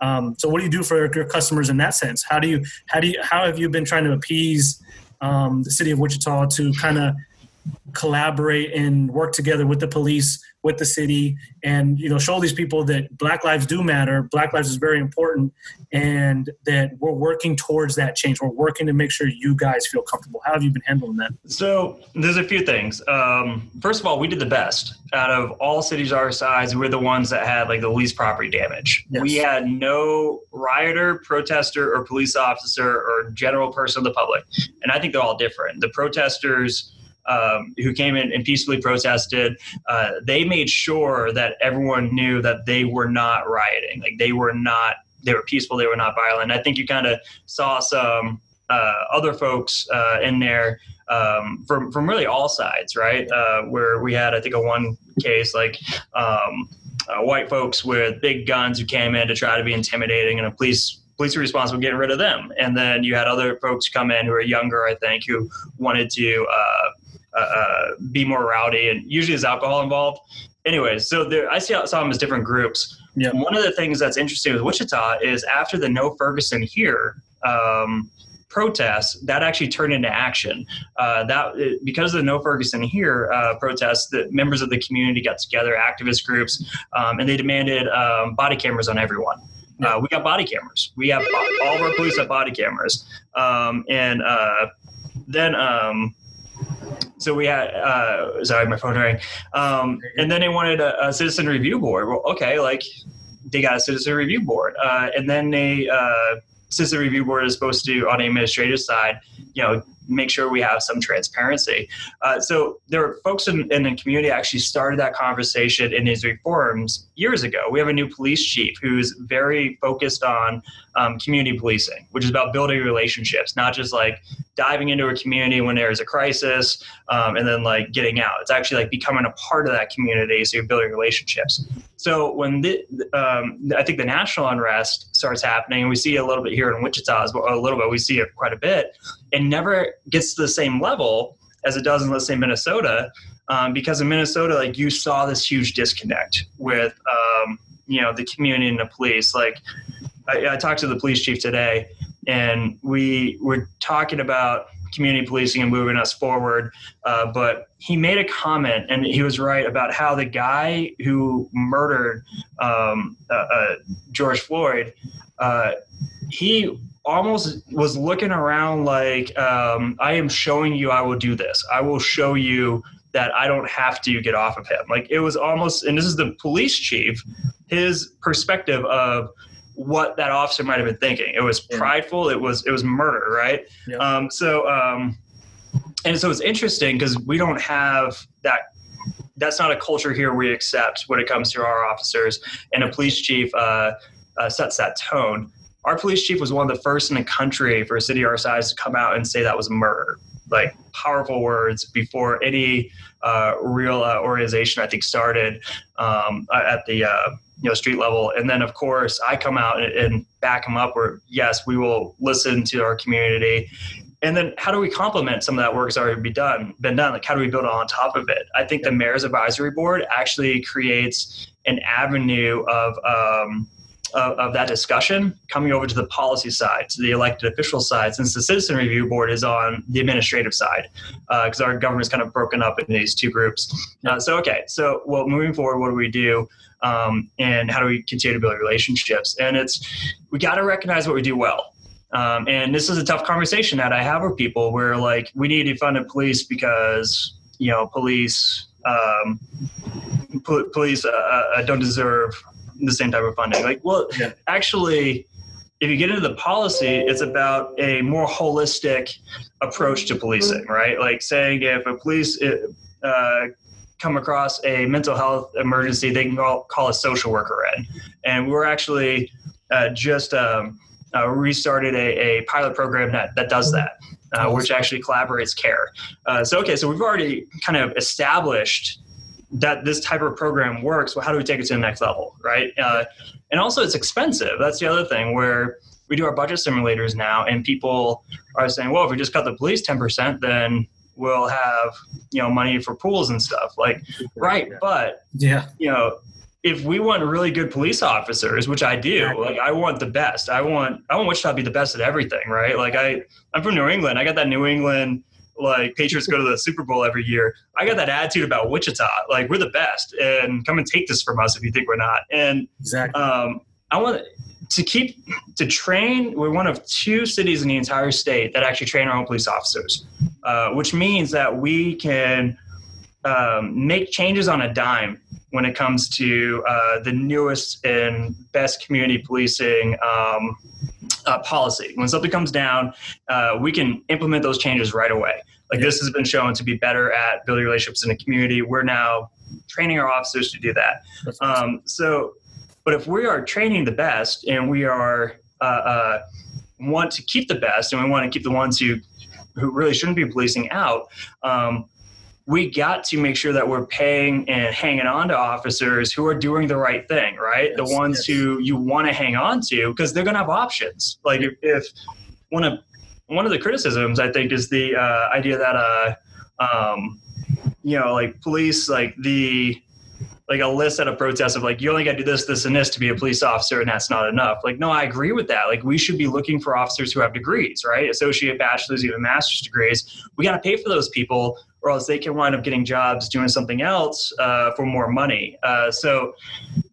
Um, so what do you do for your customers in that sense? How do you how do you how have you been trying to appease um, the city of wichita to kind of collaborate and work together with the police with the city and you know show these people that black lives do matter. Black lives is very important and that we're working towards that change. We're working to make sure you guys feel comfortable. How have you been handling that? So there's a few things. Um, first of all we did the best. Out of all cities our size we're the ones that had like the least property damage. Yes. we had no rioter protester or police officer or general person of the public. And i think they're all different. The protesters um, who came in and peacefully protested, uh, they made sure that everyone knew that they were not rioting. Like they were not, they were peaceful, they were not violent. I think you kind of saw some uh, other folks uh, in there um, from from really all sides, right? Uh, where we had, I think, a one case like. Um, uh, white folks with big guns who came in to try to be intimidating, and a police police were responsible getting rid of them. And then you had other folks come in who were younger, I think, who wanted to uh, uh, uh, be more rowdy, and usually there's alcohol involved. Anyways, so there, I see, saw them as different groups. Yeah. One of the things that's interesting with Wichita is after the No Ferguson here um, protests, that actually turned into action. Uh, that because of the No Ferguson here uh, protests, the members of the community got together, activist groups, um, and they demanded um, body cameras on everyone. Uh, we got body cameras. We have all of our police have body cameras, um, and uh, then um, so we had uh, sorry my phone rang. Um, and then they wanted a, a, citizen review board. Well okay like they got a citizen review board. Uh, and then they uh, citizen review board is supposed to on the administrative side you know make sure we have some transparency. Uh, so there are folks in, in, the community actually started that conversation in these reforms years ago. We have a new police chief who's very focused on um, community policing, which is about building relationships, not just like diving into a community when there's a crisis um, and then like getting out. It's actually like becoming a part of that community, so you're building relationships. So when the, um, I think the national unrest starts happening, we see a little bit here in Wichita as well, a little bit. We see it quite a bit and never gets to the same level as it does in let's say Minnesota, um, because in Minnesota, like you saw this huge disconnect with um, you know the community and the police. Like I, I, talked to the police chief today, and we were talking about community policing and moving us forward. Uh, but he made a comment, and he was right about how the guy who murdered um, uh, uh George Floyd uh, he almost was looking around like um, i am showing you i will do this. I will show you that i don't have to get off of him. Like it was almost and this is the police chief his perspective of what that officer might have been thinking. It was prideful it was it was murder right? Yeah. um, so um, and so it's interesting because we don't have that that's not a culture here we accept when it comes to our officers. And a police chief uh, uh, sets that tone our police chief was one of the first in the country for a city our size to come out and say that was murder. Like powerful words before any uh, real uh, organization i think started um, at the uh, you know street level. And then of course i come out and, and back them up where yes we will listen to our community. And then how do we complement some of that work that's already been done been done? Like how do we build on top of it? I think the mayor's advisory board actually creates an avenue of um, of, of that discussion coming over to the policy side, to the elected official side, since the citizen review board is on the administrative side, because our government is kind of broken up in these two groups. Uh, so, okay, so well, moving forward, what do we do, um, and how do we continue to build relationships? And it's we got to recognize what we do well. Um, and this is a tough conversation that I have with people where like we need to fund the police because you know police um, police uh, uh, don't deserve the same type of funding. Like, well, Yeah. actually, if you get into the policy, it's about a more holistic approach to policing, right? Like saying if a police uh, come across a mental health emergency, they can call, call a social worker in. And we're actually uh, just um, uh, restarted a, a pilot program that, that does that. Uh, which actually collaborates care. Uh, so, okay, so we've already kind of established that this type of program works. Well, how do we take it to the next level, right? Uh, and also, it's expensive. That's the other thing where we do our budget simulators now, and people are saying, "Well, if we just cut the police ten percent, then we'll have you know money for pools and stuff." Like, right? But Yeah. you know, if we want really good police officers, which I do, Exactly. like I want the best. I want I want Wichita to be the best at everything, right? Like I I'm from New England. I got that New England like Patriots go to the Super Bowl every year. I got that attitude about Wichita. Like we're the best, and come and take this from us if you think we're not. And Exactly. um, I want to keep to train. We're one of two cities in the entire state that actually train our own police officers, uh, which means that we can um, make changes on a dime when it comes to uh, the newest and best community policing um, uh, policy. When something comes down, uh, we can implement those changes right away. Like this has been shown to be better at building relationships in the community. We're now training our officers to do that. Um, so, but if we are training the best and we are uh, uh, want to keep the best and we want to keep the ones who who really shouldn't be policing out, um, we got to make sure that we're paying and hanging on to officers who are doing the right thing, right? Yes, the ones yes. who you want to hang on to because they're going to have options. Like if, if one of one of the criticisms I think is the uh, idea that uh, um, you know, like police, like the like a list at a protest of like you only got to do this, this, and this to be a police officer, and that's not enough. Like, no, I agree with that. Like, we should be looking for officers who have degrees, right? Associate, bachelor's, even master's degrees. We got to pay for those people, or else they can wind up getting jobs doing something else uh, for more money. Uh, so,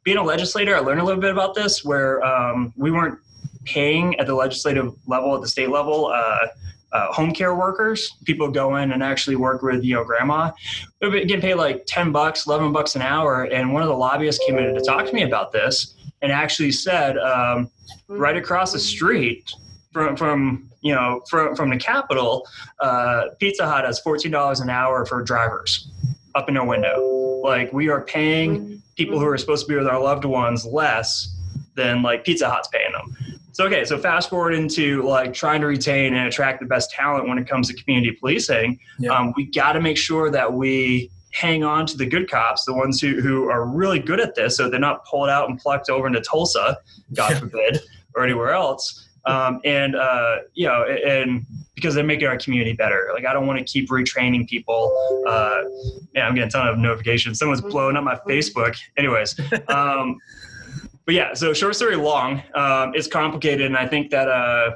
being a legislator, I learned a little bit about this, where um, we weren't paying at the legislative level, at the state level. Uh, uh, home care workers, people go in and actually work with you know grandma. They're getting paid like ten bucks, eleven bucks an hour. And one of the lobbyists came in to talk to me about this and actually said, um, right across the street from from you know from from the capital, uh, Pizza Hut has fourteen dollars an hour for drivers up in their window. Like we are paying people who are supposed to be with our loved ones less than like Pizza Hut's paying them. So okay, so fast forward into like trying to retain and attract the best talent when it comes to community policing. Yeah. Um, we got to make sure that we hang on to the good cops, the ones who, who are really good at this, so they're not pulled out and plucked over into Tulsa, God Yeah. forbid, or anywhere else. Um, and uh, you know, and because they're making our community better. Like I don't want to keep retraining people. Uh, yeah, I'm getting a ton of notifications. Someone's blowing up my Facebook. Anyways, um, but yeah. So short story long, um, it's complicated, and I think that uh,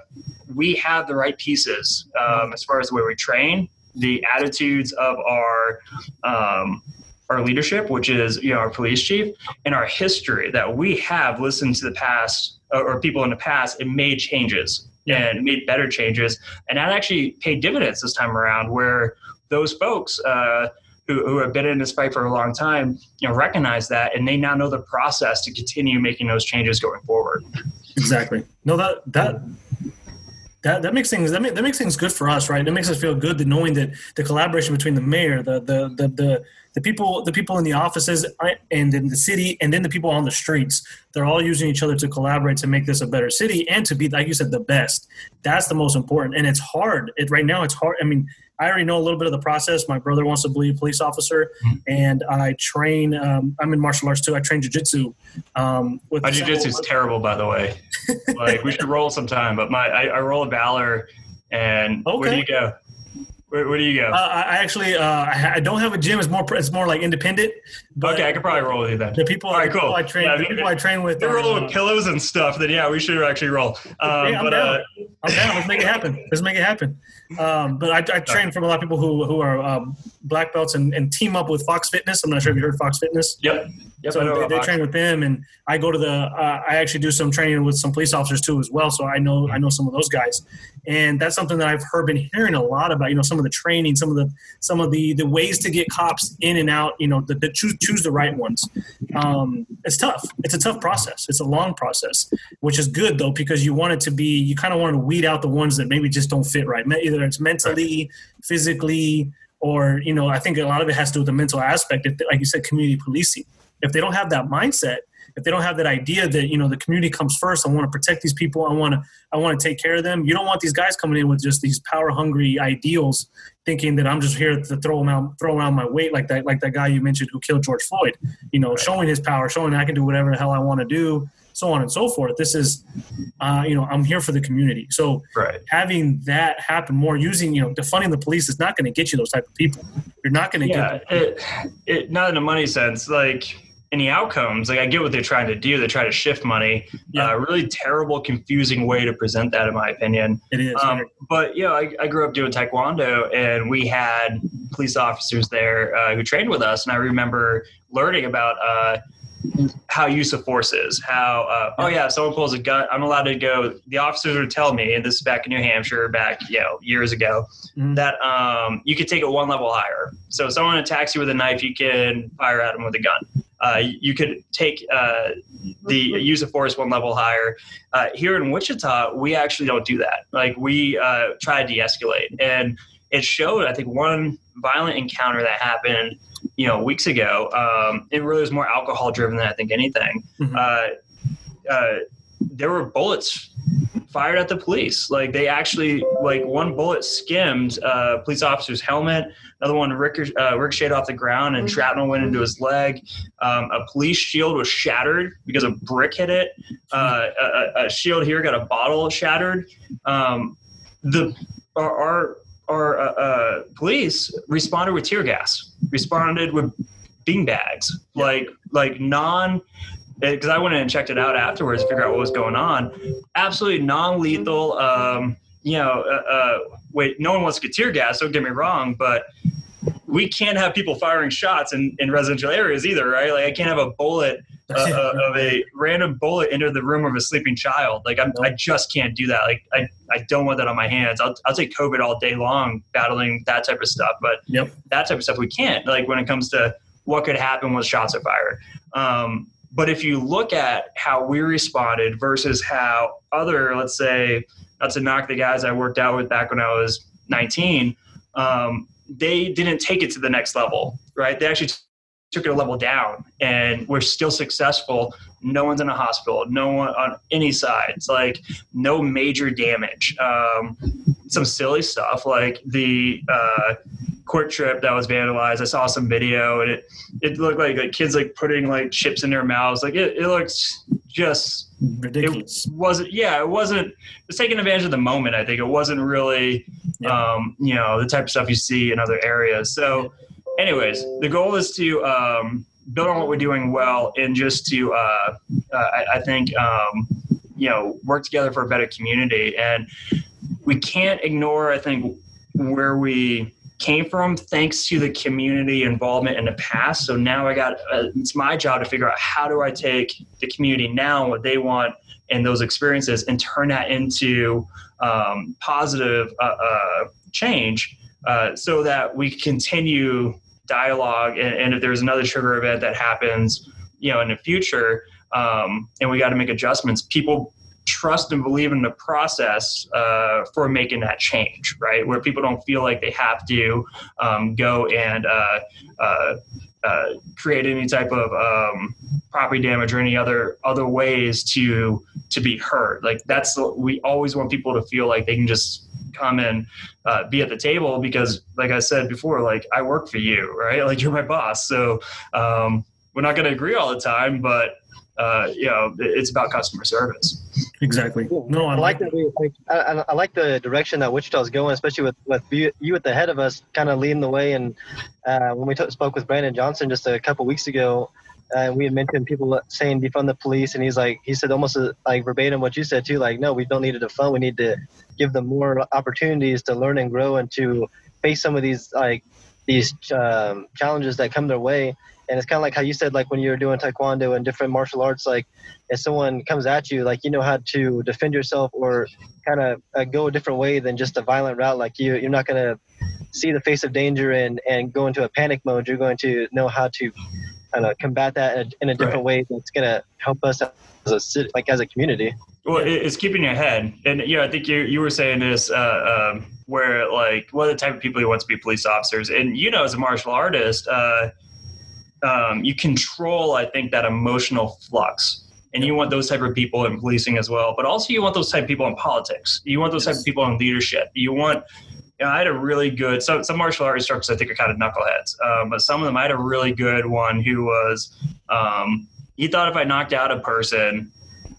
we have the right pieces um, as far as the way we train, the attitudes of our um, our leadership, which is you know our police chief, and our history that we have listened to the past or people in the past and made changes and made better changes, and that actually paid dividends this time around. Where those folks uh, who, who have been in this fight for a long time, you know, recognize that, and they now know the process to continue making those changes going forward. Exactly. No, that that that, that makes things that, make, that makes things good for us, right? It makes us feel good that knowing that the collaboration between the mayor, the the the the, the people the people in the offices and in the city, and then the people on the streets, they're all using each other to collaborate to make this a better city and to be, like you said, the best. That's the most important, and it's hard. It right now it's hard. I mean, I already know a little bit of the process. My brother wants to be a police officer, mm-hmm. and I train. Um, I'm in martial arts too. I train jujitsu. Um, my jujitsu is terrible, by the way. (laughs) like we should roll sometime, but my I, I roll a valor. And okay. where do you go? Where, where do you go? Uh, I actually uh, I don't have a gym. It's more it's more like independent. But okay, I could probably roll with you then. The people, All right, cool. people I train, yeah, the people I train with. If are rolling with uh, pillows and stuff, then yeah, we should actually roll. Um, yeah, I'm but, down. Uh, I'm down. Let's make it happen. Let's make it happen. Um, but I, I train from a lot of people who who are um, black belts and, and team up with Fox Fitness. I'm not sure if you heard Fox Fitness. Yep. Yep, so they, they train with them, and I go to the. Uh, I actually do some training with some police officers too, as well. So I know I know some of those guys, and that's something that I've heard been hearing a lot about. You know, some of the training, some of the some of the the ways to get cops in and out. You know, the, the choose choose the right ones. Um, it's tough. It's a tough process. It's a long process, which is good though because you want it to be. You kind of want to weed out the ones that maybe just don't fit right. Either it's mentally, physically, or you know, I think a lot of it has to do with the mental aspect. Like you said, community policing if they don't have that mindset if they don't have that idea that you know the community comes first i want to protect these people i want to i want to take care of them you don't want these guys coming in with just these power hungry ideals thinking that i'm just here to throw them out throw around my weight like that like that guy you mentioned who killed george floyd. You know showing his power showing i can do whatever the hell i want to do so on and so forth. This is uh, you know i'm here for the community. So right. having that happen more using you know defunding the police is not going to get you those type of people. You're not going to yeah, get it, it not in a money sense like any outcomes. Like I get what they're trying to do. They try to shift money. Yeah. Uh, really terrible, confusing way to present that, in my opinion. It is. Um, but yeah, I, I, grew up doing taekwondo, and we had police officers there uh, who trained with us, and I remember learning about. Uh, how use of force is. How uh, oh yeah, if someone pulls a gun, I'm allowed to go. The officers would tell me, and this is back in New Hampshire, back you know years ago, mm-hmm. that um, you could take it one level higher. So if someone attacks you with a knife, you can fire at them with a gun uh, you could take uh, the use of force one level higher. Uh, here in Wichita, we actually don't do that. Like we uh, try to de-escalate, and it showed. I think one violent encounter that happened, you know, weeks ago. Um, it really was more alcohol driven than I think anything. Mm-hmm. Uh, uh, there were bullets fired at the police. Like they actually, like one bullet skimmed a police officer's helmet. Another one ricochet, uh, ricocheted off the ground and mm-hmm. shrapnel went into his leg. Um, a police shield was shattered because a brick hit it. Uh, a, a, shield here got a bottle shattered. Um, the our our, our uh, uh police responded with tear gas. Responded with bean bags, like like non because I went in and checked it out afterwards to figure out what was going on. Absolutely non-lethal. Um, you know, uh, uh, wait, no one wants to get tear gas. Don't get me wrong, but we can't have people firing shots in, in residential areas either, right? Like I can't have a bullet uh, uh, (laughs) of a random bullet into the room of a sleeping child. Like I'm, I just can't do that. Like I, I don't want that on my hands. I'll, I'll take COVID all day long battling that type of stuff, but yep. that type of stuff we can't. Like when it comes to what could happen when shots are fired. Um, but if you look at how we responded versus how other, let's say, not to knock the guys I worked out with back when I was 19, um, they didn't take it to the next level, right? They actually took it a level down and we're still successful. No one's in a hospital, no one on any side. It's like no major damage. Um, some silly stuff like the uh, trip that was vandalized. I saw some video and it it looked like, like kids like putting like chips in their mouths. Like it, it looks just ridiculous. It wasn't yeah, it wasn't it was taking advantage of the moment, I think. It wasn't really yeah. um, you know, the type of stuff you see in other areas. So anyways, the goal is to um, build on what we're doing well and just to uh, uh, I, I, think um, you know, work together for a better community and we can't ignore I think where we came from thanks to the community involvement in the past. So now I got uh, it's my job to figure out how do I take the community now what they want and those experiences and turn that into um, positive uh, uh, change uh, so that we continue dialogue and, and, if there's another trigger event that happens you know in the future um, and we got to make adjustments people trust and believe in the process uh, for making that change, right? Where people don't feel like they have to um, go and uh, uh, uh create any type of um, property damage or any other other ways to to be hurt Like that's we always want people to feel like they can just come and uh, be at the table because, like I said before, like I work for you, right? (laughs) Like you're my boss, so um, we're not going to agree all the time, but uh, you know, it's about customer service. Exactly. No, I, I like that. Like, I, I, like the direction that Wichita's going, especially with with you, you at the head of us, kind of leading the way. And uh, when we t- spoke with Brandon Johnson just a couple weeks ago, uh, we had mentioned people saying defund the police, and he's like, he said almost uh, like verbatim what you said too. Like, no, we don't need to defund. We need to give them more opportunities to learn and grow and to face some of these like these um, challenges that come their way and it's kind of like how you said like when you were doing taekwondo and different martial arts like if someone comes at you like you know how to defend yourself or kind of uh, go a different way than just a violent route like you you're not to see the face of danger and and go into a panic mode you're going to know how to kind of combat that in a, in a different right. way that's going to help us as a city like as a community well it's keeping your head and yeah i think you you were saying this uh, um, where like what are the type of people who want to be police officers and you know as a martial artist uh, um, you control, I think, that emotional flux. And you want those type of people in policing as well, but also you want those type of people in politics. You want those yes. type of people in leadership. You want you know, I had a really good some some martial art instructors I think are kind of knuckleheads, um, but some of them I had a really good one who was um, he thought if I knocked out a person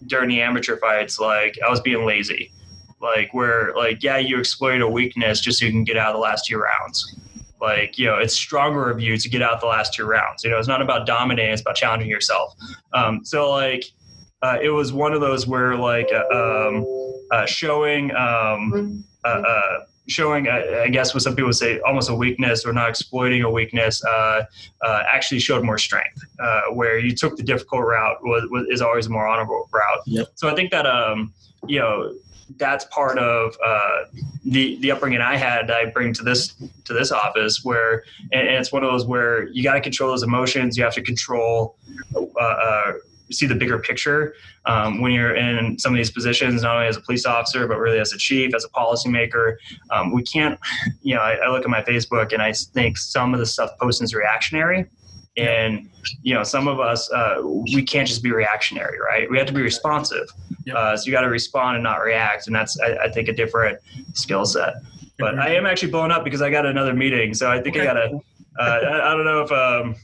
during the amateur fights, like I was being lazy, like where like yeah you exploit a weakness just so you can get out of the last two rounds. Like you know it's stronger of you to get out the last two rounds. You know it's not about dominating it's about challenging yourself. Um, so like uh, it was one of those where like uh, um, uh, showing um, uh, uh, showing I guess what some people would say almost a weakness or not exploiting a weakness uh, actually showed more strength where you took the difficult route was, was is always a more honorable route yep. so I think that um, you know that's part of uh, the the upbringing I had. I bring to this to this office where, and, and it's one of those where you got to control those emotions. You have to control, uh, uh, see the bigger picture um, when you're in some of these positions, not only as a police officer but really as a chief, as a policymaker. Um, we can't, (laughs) you know, I, I look at my Facebook and I think some of the stuff posted is reactionary. And you know some of us uh, we can't just be reactionary right? We have to be responsive. Uh, so you got to respond and not react. And that's I, I think a different skill set. But i am actually blowing up because i got another meeting. So i think okay. i gotta uh, I, I, don't know if um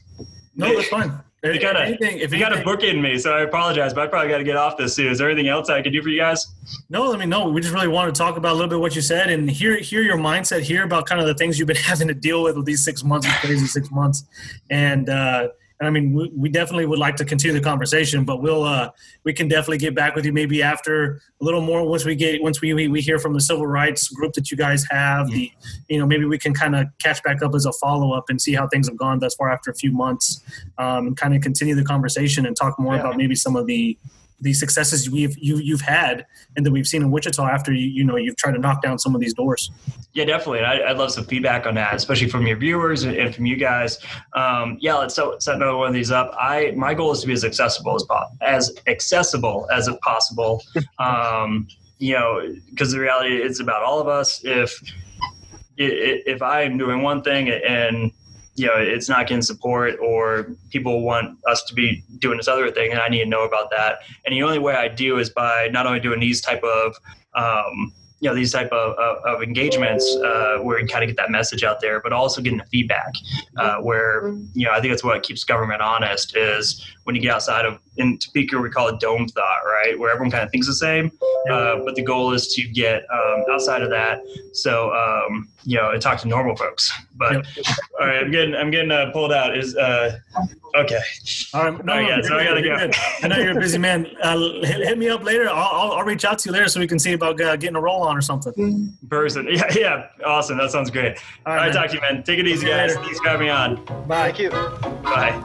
no that's fine you gotta, anything, if you got a book in me, so I apologize, but I probably got to get off this soon. Is there anything else I can do for you guys? No, I mean, no. We just really want to talk about a little bit what you said and hear hear your mindset, hear about kind of the things you've been (laughs) having to deal with with these six months, crazy six months, and uh, I mean, we, we, definitely would like to continue the conversation, but we'll uh, we can definitely get back with you maybe after a little more once we get once we we hear from the civil rights group that you guys have. The you know maybe we can kind of catch back up as a follow up and see how things have gone thus far after a few months, um, and kind of continue the conversation and talk more yeah. about maybe some of the the successes we've you, you've had and that we've seen in Wichita after you you know you've tried to knock down some of these doors. Yeah, definitely. I, would love some feedback on that, especially from your viewers and, from you guys. Um, yeah, let's set, set another one of these up. I my goal is to be as accessible as possible as accessible as possible. (laughs) Um, you know, because the reality is about all of us. If if I'm doing one thing and you know it's not getting support or people want us to be doing this other thing and i need to know about that and the only way i do is by not only doing these type of um, you know these type of, of, of engagements uh, where you kind of get that message out there but also getting the feedback uh, where you know i think that's what keeps government honest is when you get outside of in Topeka we call it dome thought right? Where everyone kind of thinks the same. Uh, but the goal is to get um, outside of that. So, um, you know, and talk to normal folks. But Yep. all right, I'm getting, I'm getting uh, pulled out. Is uh, okay. All right, no, All right, no, yeah, so I gotta go. good. I know you're a busy man. (laughs) Uh, hit, hit me up later. I'll, I'll, I'll reach out to you later so we can see about uh, getting a roll on or something. Person. Yeah, yeah. Awesome. That sounds great. All right, man. talk to you, man. Take it easy, guys. later. Thanks for having me on. Bye. Thank you. Bye.